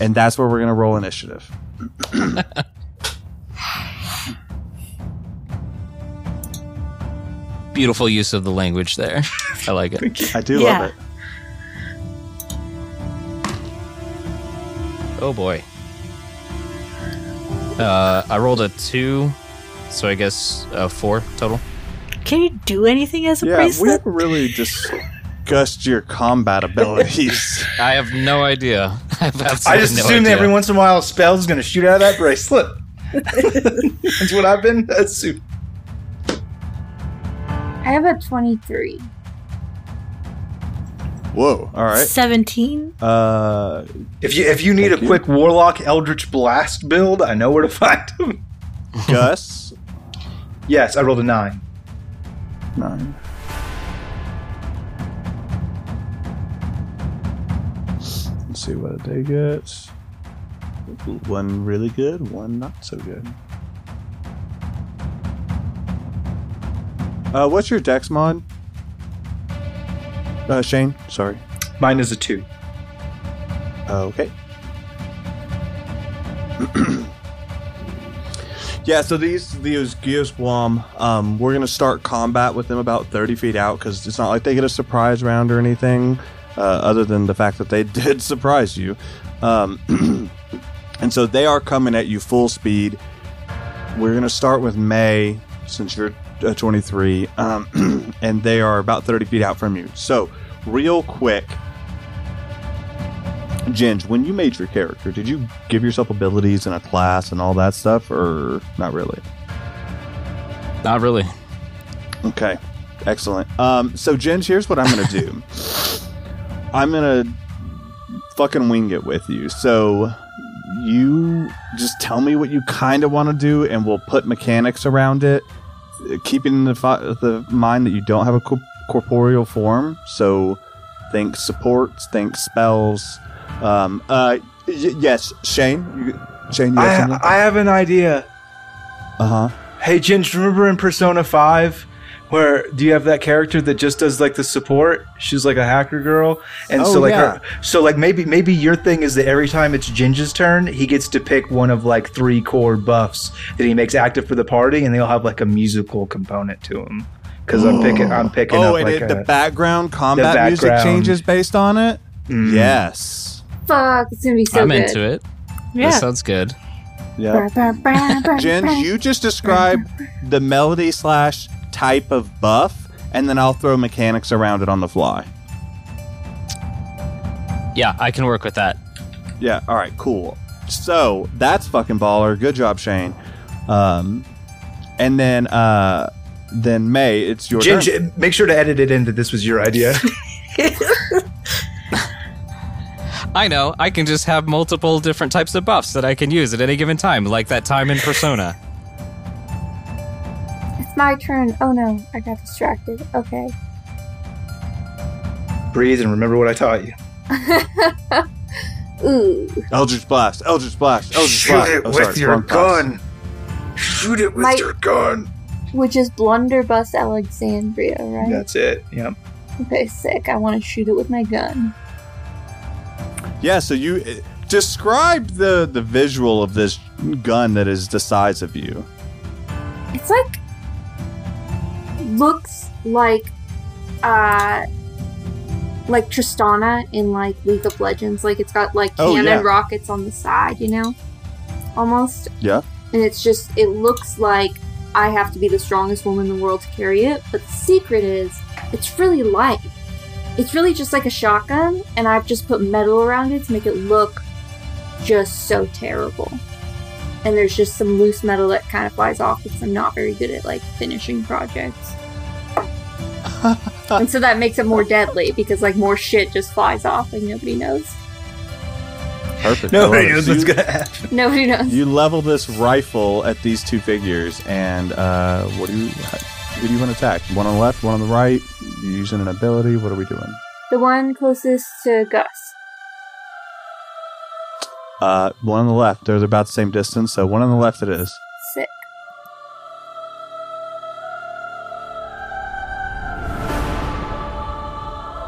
And that's where we're gonna roll initiative. *coughs* Beautiful use of the language there. I like it. I do Yeah. love it. Oh boy. Uh, I rolled a two, so I guess a four total. Can you do anything as a Yeah, priest? we then? haven't really *laughs* discussed your combat abilities. *laughs* I have no idea. *laughs* I have absolutely I just no assume that every once in a while a spell's gonna shoot out of that bracelet. *laughs* That's what I've been assuming. I have a 23. Whoa! All right. 17. Uh, If you if you need Thank a you. quick Warlock Eldritch Blast build, I know where to find them. Gus. Yes, I rolled a nine. Nine. Let's see what they get. One really good, one not so good. Uh, what's your dex mod? Uh, Shane, sorry. Mine is a two. Okay. *clears throat* yeah, so these these Geosblom, um, we're gonna start combat with them about thirty feet out because it's not like they get a surprise round or anything, uh, other than the fact that they *laughs* did surprise you. Um, *clears throat* and so they are coming at you full speed. We're gonna start with May since you're uh, 23, um, *clears throat* and they are about 30 feet out from you. So, real quick, Ginge, when you made your character, did you give yourself abilities and a class and all that stuff, or not really? Not really. Okay, excellent. Um, so Ginge, here's what I'm gonna do. *laughs* I'm gonna fucking wing it with you. So you just tell me what you kind of want to do, and we'll put mechanics around it, keeping in the fi- the mind that you don't have a co- corporeal form. So think supports, think spells. Um, uh, y- yes, Shane. You, Shane, you have I, I have an idea. Uh huh. Hey, Ginge, remember in Persona 5 where do you have that character that just does like the support? She's like a hacker girl. And Oh, so like yeah. her so like maybe maybe your thing is that every time it's Ginge's turn, he gets to pick one of like three core buffs that he makes active for the party and they'll have like a musical component to them. Cuz I'm picking I'm picking Oh, up and like it, a, the background combat music background. changes based on it. Mm. Yes. Fuck, it's gonna be so I'm good. into it. Yeah. That sounds good. Yeah. Jen, you just described *laughs* the melody slash type of buff, and then I'll throw mechanics around it on the fly. Yeah, I can work with that. Yeah. All right. Cool. So that's fucking baller. Good job, Shane. Um, and then uh, then May, it's your turn. Ginge, make sure to edit it in that this was your idea. *laughs* I know. I can just have multiple different types of buffs that I can use at any given time, like that time in Persona. *laughs* It's my turn. Oh no, I got distracted. Okay. Breathe and remember what I taught you. *laughs* Ooh, Eldritch Blast, Eldritch Blast, Eldritch Shoot Blast. it Oh, with sorry, your wrong class. gun. Shoot it with My- your gun. which is Blunderbuss Alexandria, right? That's it. Yeah. Okay, sick. I want to shoot it with my gun. Yeah, so you uh, describe the the visual of this gun that is the size of you. It's like looks like uh like Tristana in like League of Legends. Like it's got like Oh, cannon yeah. rockets on the side, you know? Almost. Yeah. And it's just it looks like I have to be the strongest woman in the world to carry it, but the secret is it's really light. It's really just like a shotgun, and I've just put metal around it to make it look just so terrible. And there's just some loose metal that kind of flies off because I'm not very good at like finishing projects. *laughs* and so that makes it more deadly because like more shit just flies off and nobody knows. Perfect. Nobody knows what's gonna happen. *laughs* Nobody knows. You level this rifle at these two figures, and uh, what do you? Who do you want to attack? One on the left, one on the right. You using an ability? What are we doing? The one closest to Gus. Uh, one on the left. They're about the same distance, so one on the left it is.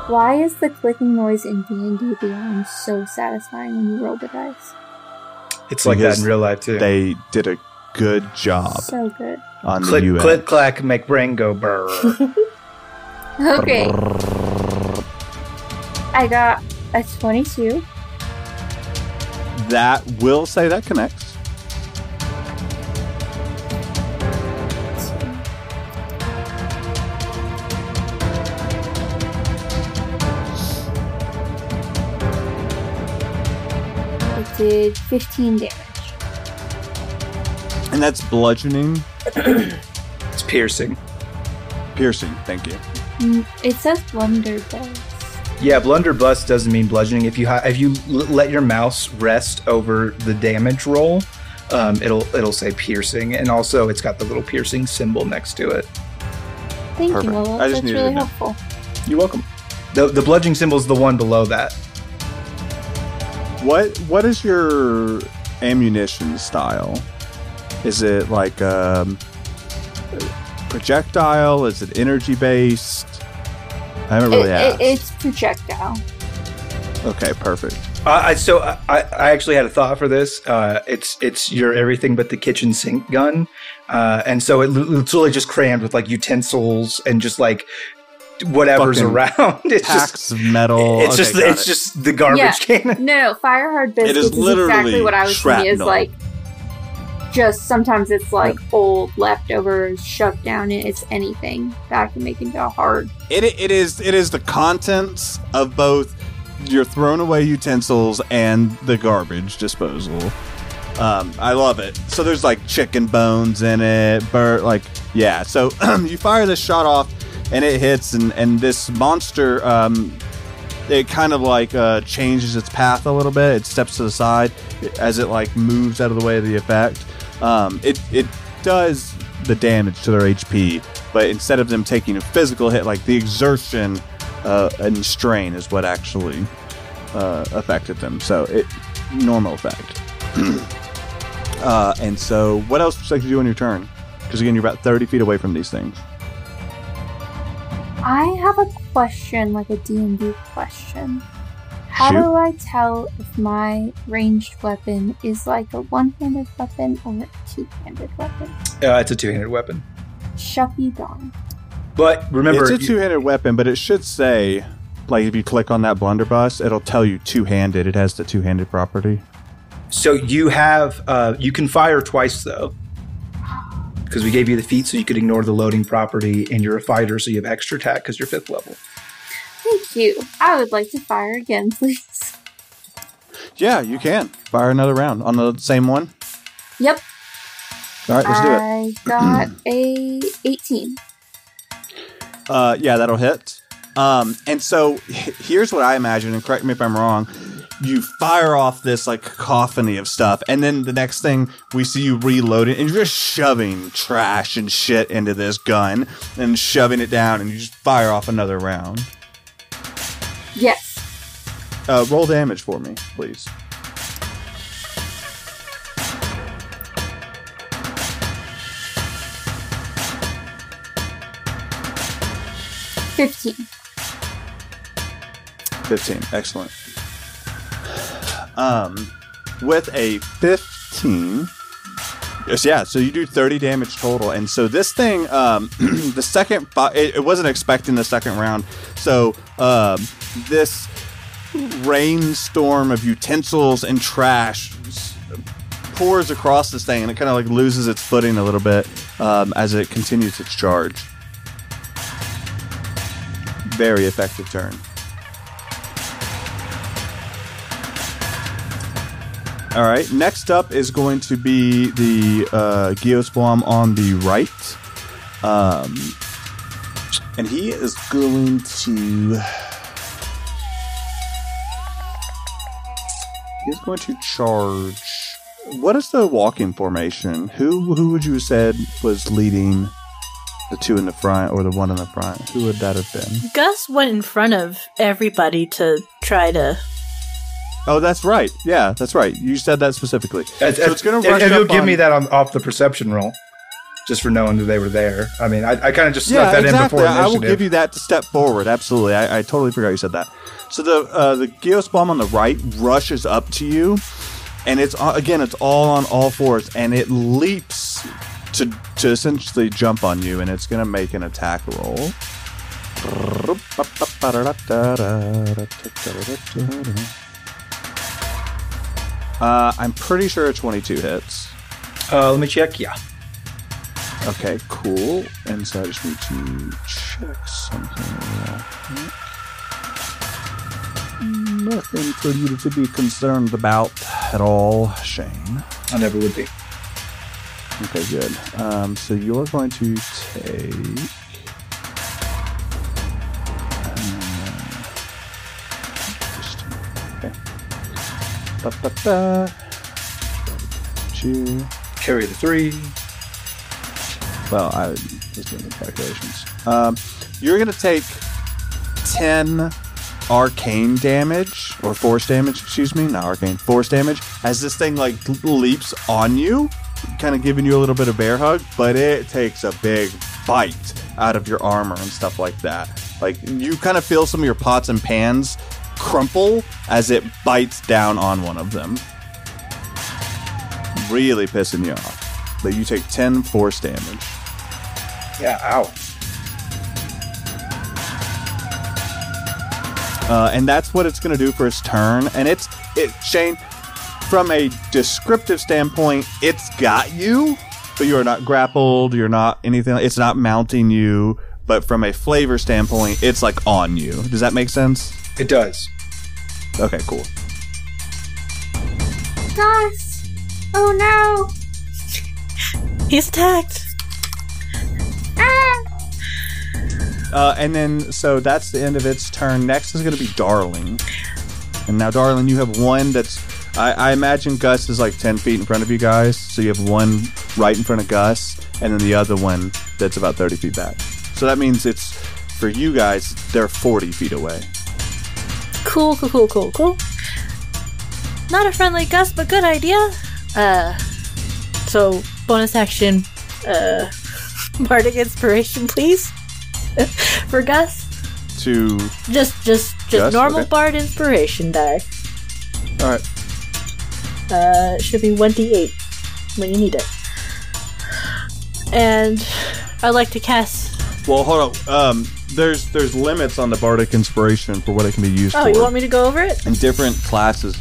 Why is the clicking noise in D&D Beyond so satisfying when you roll the dice? It's like that in real life too. They did a good job So good. on click, the UX. click, clack, make brain go burr. *laughs* Okay, I got a 22. That will say that connects. Did 15 damage. And that's bludgeoning, *clears throat* it's piercing. piercing. Thank you. Mm, It says blunderbuss. Yeah, blunderbuss doesn't mean bludgeoning. If you ha- if you l- let your mouse rest over the damage roll, um, it'll it'll say piercing, and also it's got the little piercing symbol next to it. Thank Perfect. you, Willow. I just That's needed really know. helpful. You're welcome. The the bludgeoning symbol is the one below that. What What is your ammunition style? Is it like um, projectile? Is it energy based? I haven't really It- asked. it- it's projectile. okay, perfect. Uh, I, so I, I actually had a thought for this. Uh, it's it's your everything but the kitchen sink gun, uh, and so it, it's literally just crammed with like utensils and just like whatever's around. *laughs* It's Packs just of metal. it's Okay, just got it's it. just the garbage Yeah. can. No, no, fire hard biscuits is is, literally exactly what I was thinking. Is shrapnel. like just sometimes it's like old leftovers shoved down in it's anything that I can make into a hard. It, it is it is the contents of both your thrown away utensils and the garbage disposal. Um, I love it. So there's like chicken bones in it, bur- like yeah. So *clears throat* you fire this shot off, and it hits, and and this monster, um, it kind of like uh, changes its path a little bit. It steps to the side as it like moves out of the way of the effect. Um, it it does the damage to their HP, but instead of them taking a physical hit, like the exertion uh, and strain is what actually uh, affected them. So it normal effect. *clears throat* uh, and so, what else would you like to do on your turn? Because again, you're about thirty feet away from these things. I have a question, like a D&D question. How Shoot. do I tell if my ranged weapon is like a one-handed weapon or a two-handed weapon? Uh, it's a two-handed weapon. Shucky darn. But remember, it's a two-handed weapon, but it should say, like, if you click on that blunderbuss, it'll tell you two-handed. It has the two-handed property. so you have uh, you can fire twice though, because we gave you the feat so you could ignore the loading property, and you're a fighter, so you have extra attack because you're fifth level. Thank you. I would like to fire again, *laughs* please. Yeah, you can fire another round on the same one. Yep. All right, let's do it. I got *clears throat* a 18. Uh, yeah, that'll hit. Um, and so *laughs* here's what I imagine, and correct me if I'm wrong. You fire off this like cacophony of stuff, and then the next thing we see you reloading, and you're just shoving trash and shit into this gun and shoving it down, and you just fire off another round. Yes. Uh, roll damage for me, please. Fifteen. 15. Excellent. Um, with a 15. Yes, yeah, so you do 30 damage total. And so this thing, um, *clears throat* the second, fi- it, it wasn't expecting the second round. So um, this rainstorm of utensils and trash pours across this thing and it kind of like loses its footing a little bit um, as it continues its charge. Very effective turn. All right. Next up is going to be the uh, Geoswarm on the right, um, and he is going to. He's going to charge. What is the walking formation? Who who would you have said was leading the two in the front or the one in the front? Who would that have been? Gus went in front of everybody to try to. Oh, that's right. Yeah, that's right. You said that specifically. That's- so it's going to rush and up you'll give on- me that on, off the perception roll, just for knowing that they were there. I mean, I, I kind of just snuck Yeah, that in exactly. before I will give you that to step forward. Absolutely. I, I totally forgot you said that. So the uh, the Geos bomb on the right rushes up to you, and it's uh, again it's all on all fours, and it leaps to to essentially jump on you, and it's going to make an attack roll. Uh, I'm pretty sure a 22 hits. Uh, let me check. Yeah. Okay, cool. And so I just need to check something. Nothing for you to be concerned about at all, Shane. I never would be. Okay, good. Um, so you're going to take. Ba-ba-ba. Two. Carry the three. Well, I was doing the calculations. Um, you're going to take 10 arcane damage, or force damage, excuse me, not arcane, force damage, as this thing, like, leaps on you, kind of giving you a little bit of bear hug, but it takes a big bite out of your armor and stuff like that. Like, you kind of feel some of your pots and pans crumple as it bites down on one of them. Really pissing you off. But you take 10 force damage. Yeah. Ow. uh, and that's what it's going to do for its turn. And it's it Shane, from a descriptive standpoint, it's got you, but you are not grappled. You're not anything. It's not mounting you. But from a flavor standpoint, it's like on you. Does that make sense? It does. Okay, cool. Gus! Oh no! He's attacked. Ah! Uh, and then, so that's the end of its turn. Next is going to be Darling. And now, Darling, you have one that's. I, I imagine Gus is like 10 feet in front of you guys. So you have one right in front of Gus, and then the other one that's about 30 feet back. So that means it's. For you guys, they're 40 feet away. Cool, cool, cool, cool, cool. Not a friendly Gus, but good idea. Uh, so bonus action, uh, *laughs* bardic inspiration, please, *laughs* for Gus. To. Just, just, just Gus? normal Okay. bard inspiration die. Alright. Uh, it should be one d8 when you need it. And I'd like to cast. Well, hold on. Um, there's there's limits on the bardic inspiration for what it can be used for. Oh, for. you want me to go over it? in different classes.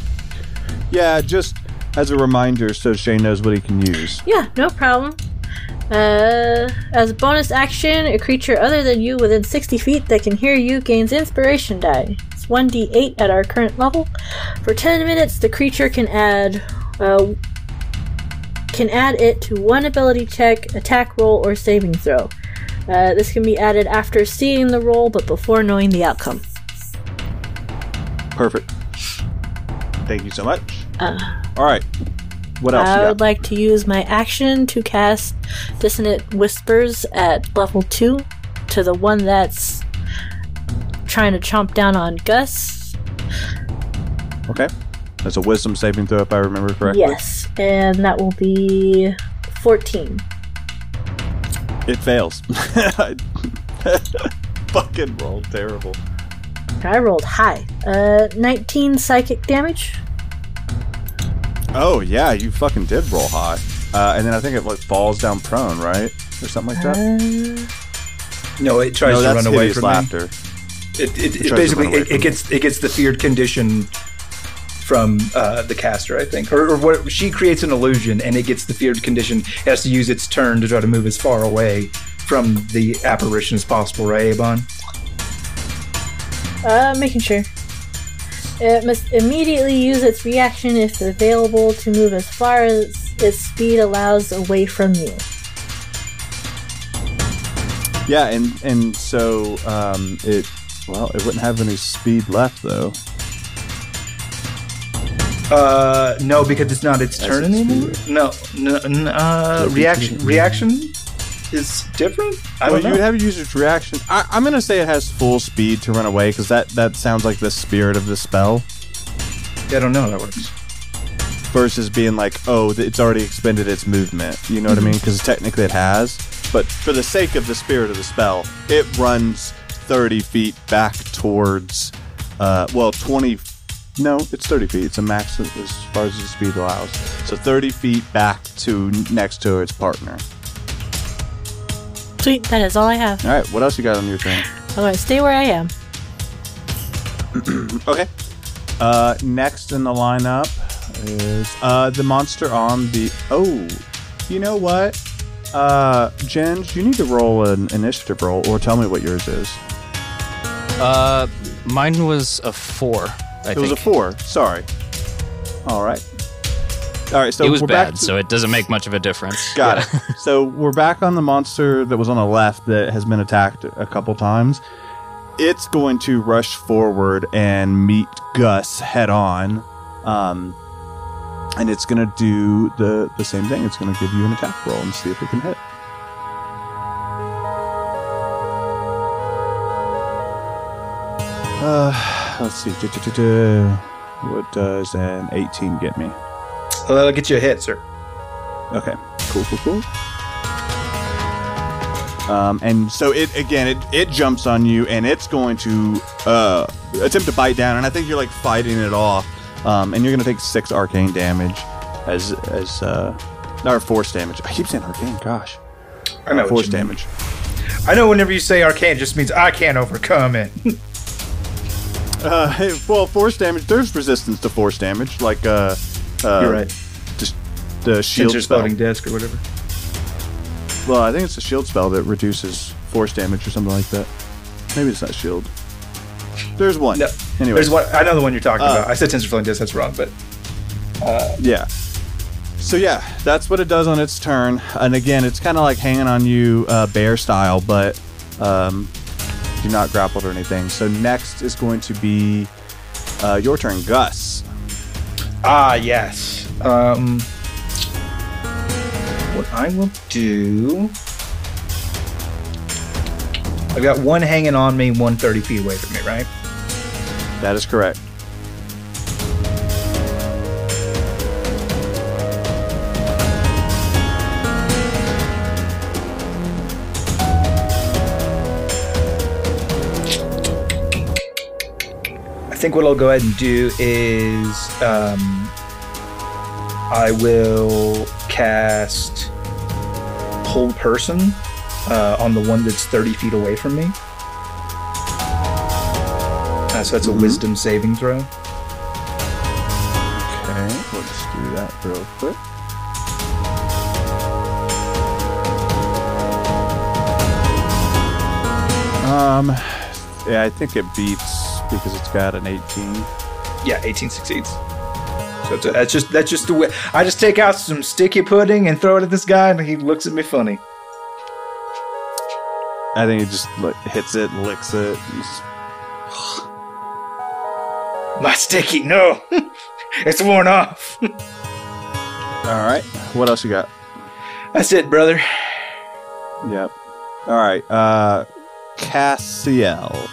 Yeah, just as a reminder, so Shane knows what he can use. Yeah, no problem. Uh, as a bonus action, a creature other than you within 60 feet that can hear you gains inspiration die. It's 1d8 at our current level. For 10 minutes, the creature can add uh, can add it to one ability check, attack roll, or saving throw. Uh, this can be added after seeing the roll, but before knowing the outcome. Perfect. Thank you so much. Uh, All right. What else I would like to use my action to cast Dissonant Whispers at level 2 to the one that's trying to chomp down on Gus. Okay. That's a wisdom saving throw, if I remember correctly. Yes, and that will be 14. It fails. *laughs* Fucking rolled terrible. I rolled high. Uh, 19 psychic damage. Oh yeah, you fucking did roll high. Uh, and then I think it like falls down prone, right, or something like that. Uh, No, it tries no, to run away hideous from me. laughter. It, it, tries it to basically it, it gets it gets the feared condition from uh, the caster, I think, or, or what she creates an illusion, and it gets the feared condition. It has to use its turn to try to move as far away from the apparition as possible, right, Avon? uh, making sure. It must immediately use its reaction if available to move as far as its speed allows away from you. Yeah, and and so um, it well, it wouldn't have any speed left though. Uh, no, because it's not its As turn anymore. No, no, n- uh, So reaction it- reaction is different. I well, don't know. you would have a user's reaction. I, I'm gonna say it has full speed to run away because that that sounds like the spirit of the spell I don't know how that works. versus being like, oh, it's already expended its movement. You know what I mean? Because technically it has, but for the sake of the spirit of the spell, it runs 30 feet back towards, uh, well, 20. No, it's 30 feet. It's a max as as far as the speed allows. So 30 feet back to next to its partner. Sweet, that is all I have. All right, what else you got on your turn? I'm gonna stay where I am. *clears throat* Okay. Uh, next in the lineup is uh, the monster on the. Oh, you know what? Uh, Jens, you need to roll an initiative roll, or tell me what yours is. Uh, mine was a four. I it was a four. Sorry. All right. All right. So it was we're back bad, to- so it doesn't make much of a difference. Got it. *laughs* so we're back on the monster that was on the left that has been attacked a couple times. It's going to rush forward and meet Gus head on. Um, and it's going to do the, the same thing. It's going to give you an attack roll and see if it can hit. Uh, let's see. What does an 18 get me? Well, that'll get you a hit, sir. Okay. Cool, cool, cool. Um, and so it again, it, it jumps on you, and it's going to uh, attempt to bite down, and I think you're like fighting it off, um, and you're going to take six arcane damage as as uh, or force damage. I keep saying arcane. Gosh, I know force damage. I know whenever you say arcane, it just means I can't overcome it. *laughs* Uh, *laughs* well, force damage. There's resistance to force damage, like uh, uh, You're right. Just the shield spell. spouting desk or whatever. Well, I think it's a shield spell that reduces force damage or something like that. Maybe it's not shield. There's one. No, Anyway, There's one. I know the one you're talking Uh, about. I said Tenser floating disc. That's wrong, but uh, Yeah. So yeah, that's what it does on its turn, and again, it's kind of like hanging on you, uh, bear style, but um, you're not grappled or anything. So next is going to be uh, your turn, Gus. ah, yes. Um, what I will do. I've got one hanging on me, one 30 feet away from me, right? That is correct. Think what I'll go ahead and do is um, I will cast Hold Person uh, on the one that's 30 feet away from me. Uh, so that's a Mhm. Wisdom saving throw. Okay, let's do that real quick. Um, yeah, I think it beats because it's got an 18. Yeah, 18 succeeds. So it's- that's just that's just the way. I just take out some sticky pudding and throw it at this guy, and he looks at me funny. I think it just like, hits it, licks it. just- *laughs* My sticky, no, *laughs* it's worn off. *laughs* All right, what else you got? That's it, brother. Yep. All right, uh, Cassiel.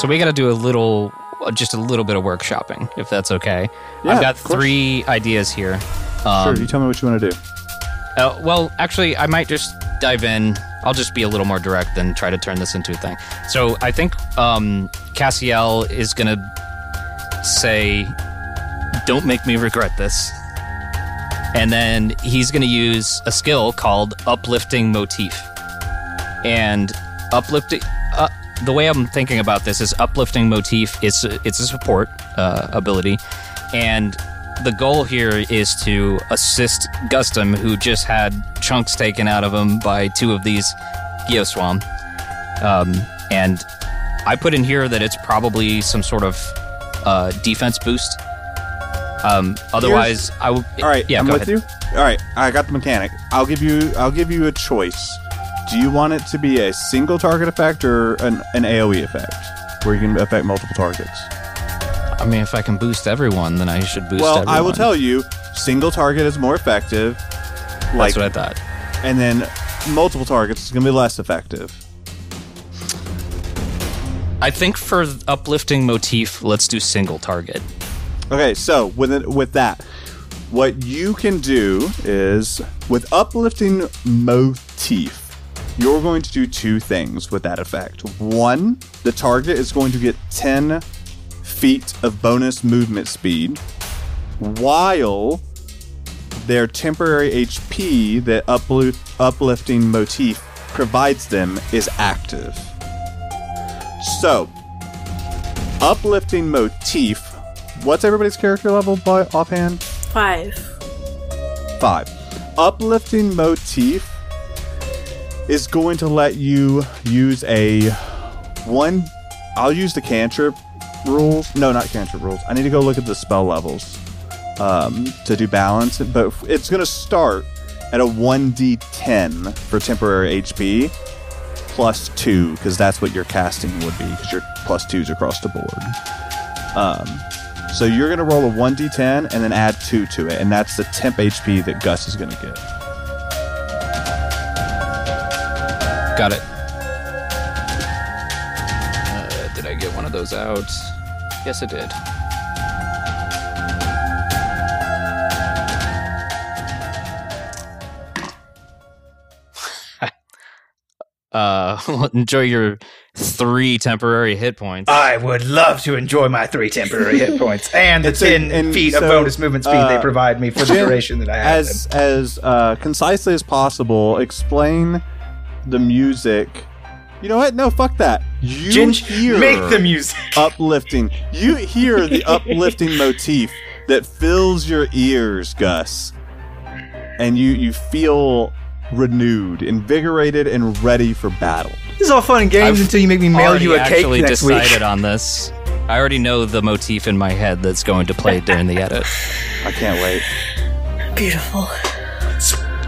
So we got to do a little just a little bit of workshopping, if that's okay. Yeah, I've got three ideas here. sure, Um, you tell me what you want to do. uh, well, actually, I might just dive in. I'll just be a little more direct than try to turn this into a thing. So I think um, Cassiel is going to say, Don't make me regret this. And then he's going to use a skill called Uplifting Motif. And uplifting. The way I'm thinking about this is uplifting motif is it's a support uh, ability, and the goal here is to assist Gustum, who just had chunks taken out of him by two of these Geoswam. Um, and I put in here that it's probably some sort of uh, defense boost. Um, otherwise, I would. All right, yeah, I'm go with ahead. you. All right, I got the mechanic. I'll give you. I'll give you a choice. Do you want it to be a single target effect or an, an AOE effect, where you can affect multiple targets? I mean, if I can boost everyone, then I should boost. well, everyone. I will tell you, single target is more effective. Like, That's what I thought. and then multiple targets is going to be less effective. I think for uplifting motif, let's do single target. Okay, so with it, with that, what you can do is with uplifting motif, you're going to do two things with that effect. One, the target is going to get 10 feet of bonus movement speed, while their temporary HP that upli- uplifting motif provides them is active. So, uplifting motif. What's everybody's character level by offhand? Five. Five. Uplifting motif is going to let you use a one. I'll use the cantrip rules. No, not cantrip rules. I need to go look at the spell levels um, to do balance. But it's going to start at a 1d10 for temporary HP plus two because that's what your casting would be because you're plus twos across the board. Um, so you're going to roll a 1d10 and then add 2 to it, and that's the temp HP that Gus is going to get. Got it. Uh, did I get one of those out? Yes, I did. *laughs* uh, *laughs* enjoy your three temporary hit points. I would love to enjoy my three temporary hit *laughs* points and the And so- 10 and feet of bonus movement speed they uh, provide me for the duration that I have. As as uh, concisely as possible, explain the music. You know what? No, fuck that. You Jin, hear make the music. *laughs* uplifting. You hear the *laughs* uplifting motif that fills your ears, Gus, and you you feel renewed, invigorated, and ready for battle. This is all fun and games I've until you make me mail you a cake actually next decided week. on this. I already know the motif in my head that's going to play during the edit. I can't wait. Beautiful.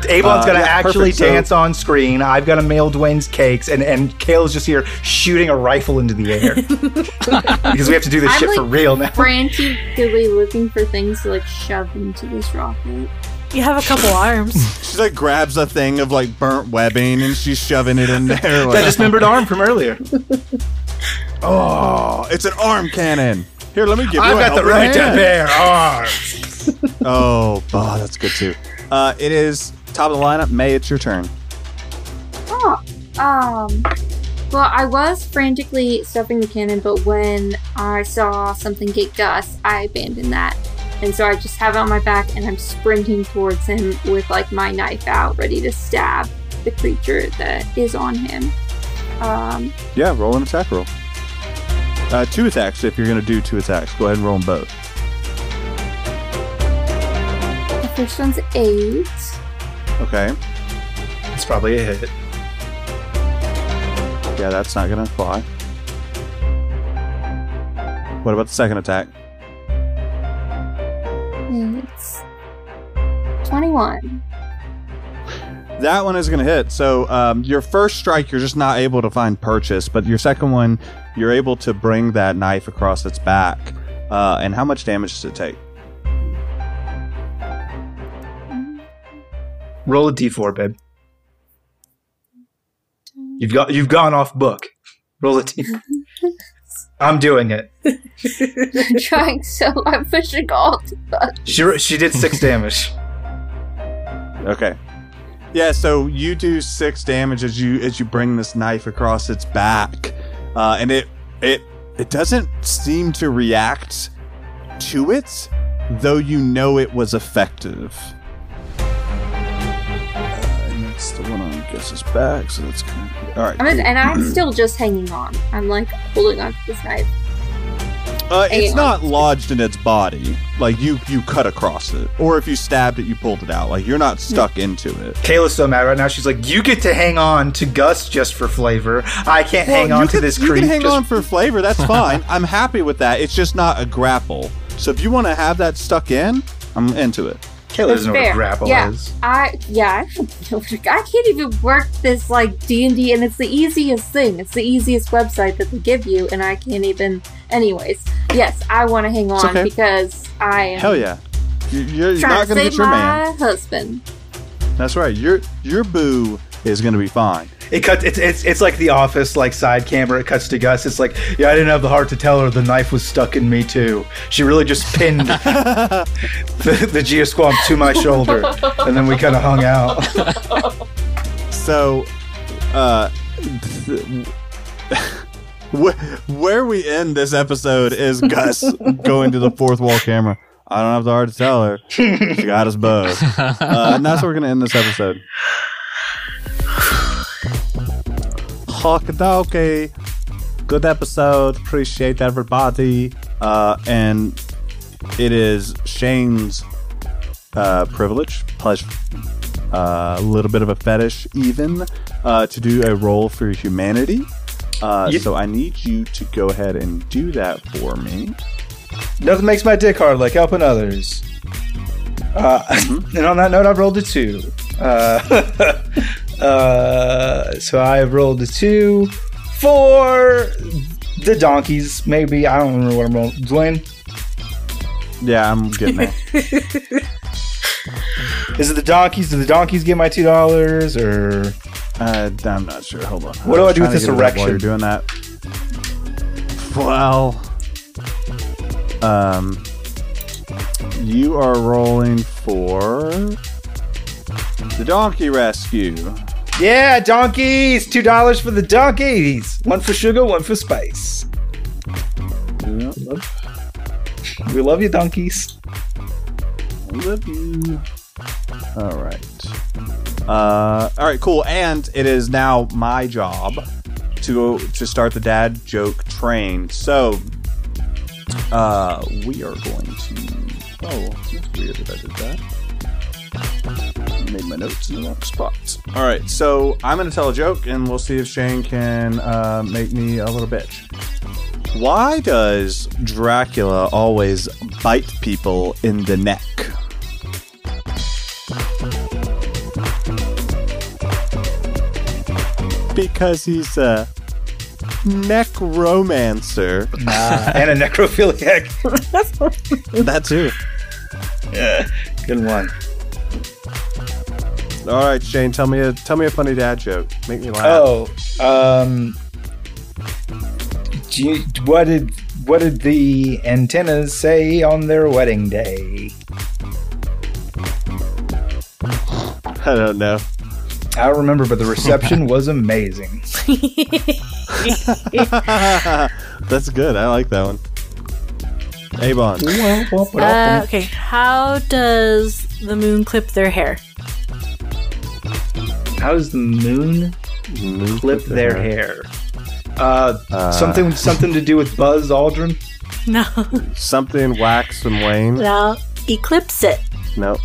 Avon's Uh, gonna yeah, actually perfect. So- dance on screen. I've got to mail Dwayne's cakes, and and Kale's just here shooting a rifle into the air *laughs* because we have to do this I'm shit for real now. Frantically looking for things to like shove into this rocket. You have a couple arms. *laughs* She like grabs a thing of like burnt webbing and she's shoving it in there. That Like, dismembered arm from earlier. *laughs* oh, it's an arm cannon. Here, let me give you. I've a got the helping right to hand. bear arms. Oh, oh, that's good too. Uh, it is top of the lineup. May, it's your turn. Oh, um. Well, I was frantically stuffing the cannon, but when I saw something get Gus, I abandoned that. And so I just have it on my back and I'm sprinting towards him with like my knife out, ready to stab the creature that is on him. Um, Yeah, roll an attack roll. Uh, two attacks if you're going to do two attacks. Go ahead and roll them both. the first one's eight. Okay. It's probably a hit. Yeah, that's not going to fly. What about the second attack? It's 21. That one is going to hit. So um, your first strike, you're just not able to find purchase, but your second one, you're able to bring that knife across its back. Uh, and how much damage does it take? Roll a d4, babe. You've got you've gone off book. Roll a d. buttons. *laughs* I'm doing it. I'm trying so I'm pushing all the buttons. She she did six *laughs* damage. Okay. Yeah, so you do six damage as you as you bring this knife across its back, uh, and it it it doesn't seem to react to it, though you know it was effective. And that's the one on Gus's back, so that's kind of all right. I'm cool. and I'm *clears throat* still just hanging on. I'm like holding on to this knife. Uh, it's Hang not lodged in its body. Like you, you cut across it, or if you stabbed it, you pulled it out. Like you're not stuck into it. Kayla's so mad right now. She's like, "You get to hang on to Gus just for flavor. I can't hang on to can- this You creep." can hang just- on for flavor. That's *laughs* fine. I'm happy with that. It's just not a grapple. So if you want to have that stuck in, I'm into it. Kayla doesn't know what Fair. grapple yeah, is. I yeah, I don't know. what- I can't even work this like D and D, and it's the easiest thing. It's the easiest website that they give you, and I can't even. Anyways, yes, I want to hang on okay. because I am Hell yeah. You- You're, you're not going to get your my man. husband. That's right. Your your boo is going to be fine. It cuts. It's, it's it's like the office like side camera. It cuts to Gus. It's like, yeah, I didn't have the heart to tell her the knife was stuck in me too. She really just pinned *laughs* the, the geosquam to my shoulder, and then we kind of hung out. *laughs* So, uh, th- wh- where we end this episode is Gus *laughs* going to the fourth wall camera. I don't have the heart to tell her. She got us both. Uh, and that's where we're going to end this episode. Hokadoke. Good episode. Appreciate everybody. Uh, and it is Shane's uh, privilege, pleasure, uh, a little bit of a fetish, even uh, to do a roll for humanity. Uh, Yep. So I need you to go ahead and do that for me. Nothing makes my dick hard like helping others. Uh, *laughs* and on that note, I've rolled a two. Uh, *laughs* uh, so I've rolled a two for the donkeys. Maybe I don't remember what I'm rolling. Dwayne, Yeah, I'm getting it. *laughs* Is it the donkeys? Do the donkeys get my two dollars or? uh, I'm not sure. Hold on. What do was I do with this up While you're doing that. Well, um, you are rolling for the donkey rescue. Yeah, donkeys. Two dollars for the donkeys. One for sugar, one for spice. We love you, donkeys. I love you. All right. Uh, all right, cool. And it is now my job to to start the dad joke train. So, uh, we are going to. Oh, that's weird that I did that. Made my notes in the wrong spot. All right, so I'm going to tell a joke, and we'll see if Shane can uh, make me a little bitch. Why does Dracula always bite people in the neck? Because he's a necromancer. and a necrophiliac. *laughs* That too. Yeah, good one. All right, Shane, tell me a tell me a funny dad joke. Make me laugh. Oh, um, you, what did what did the antennas say on their wedding day? I don't know. I don't remember, but the reception *laughs* was amazing. *laughs* *laughs* That's good. I like that one. Avon. Uh, okay, how does the moon clip their hair? How does the moon clip their hair? Uh, Uh, something something to do with Buzz Aldrin. No, Something wax and wane. no, eclipse it. Nope.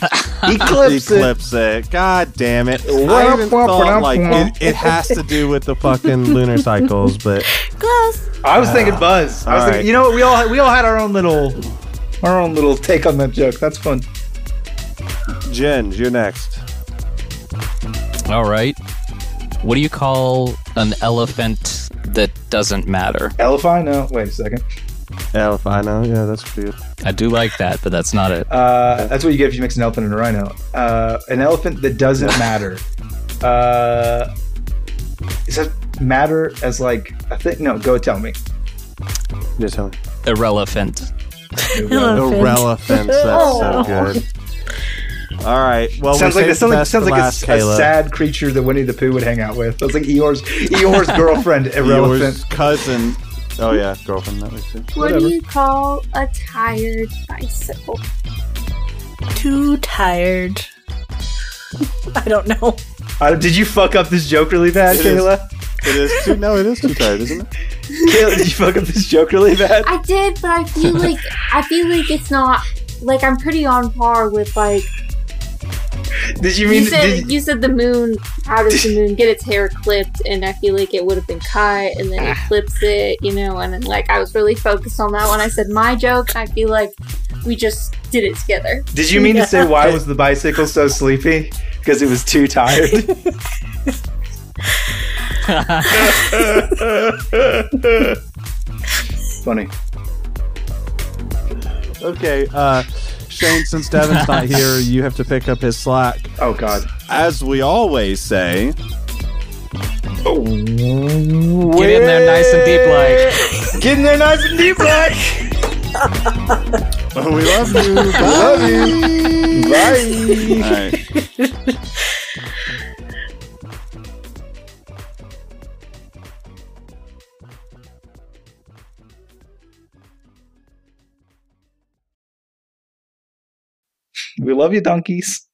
*laughs* Eclipse it. Eclipse it. God damn it. I even thought like it, it has to do with the fucking lunar cycles, but Close. I was thinking Buzz. I was thinking, right. you know what? We all we all had our own little our own little take on that joke. That's fun. Jen, you're next. All right. What do you call an elephant that doesn't matter? Elephant? No, wait a second. Alfino. Yeah, that's pretty good. I do like that, but that's not it. Uh, that's what you get if you mix an elephant and a rhino. Uh, an elephant that doesn't *laughs* matter. Uh, does that matter as like a thing? No, go tell me. Just tell me. Irrelevant. Hello, Finn. Irrelevant. That's so *laughs* Oh. good. All right. Well, sounds we like saved sounds the like best sounds like a, a sad creature that Winnie the Pooh would hang out with. That's like Eeyore's Eeyore's girlfriend, *laughs* irrelevant. Yours cousin. Oh yeah, girlfriend. That was too. What Whatever. do you call a tired bicycle? Too tired. *laughs* I don't know. Uh, did you fuck up this joke really bad, It is. Kayla? It is too. No, it is too tired, isn't it? *laughs* Kayla, did you fuck up this joke really bad? I did, but I feel like I feel like it's not like I'm pretty on par with like Did you you mean? said. did, you said the moon. How does the moon *laughs* get its hair clipped? And I feel like it would have been cut, and then it Ah. clips it, you know. And then like I was really focused on that when I said my joke. I feel like we just did it together. did you mean to say why was the bicycle so sleepy? Because it was too tired. *laughs* *laughs* Funny. Okay. Uh, Shane, since Devin's not *laughs* here, you have to pick up his slack. Oh God. As we always say, Get *laughs* Get in there nice and deep like. Get in there nice and deep like. we love you. Bye. Love you. Bye. All right. We love you, donkeys.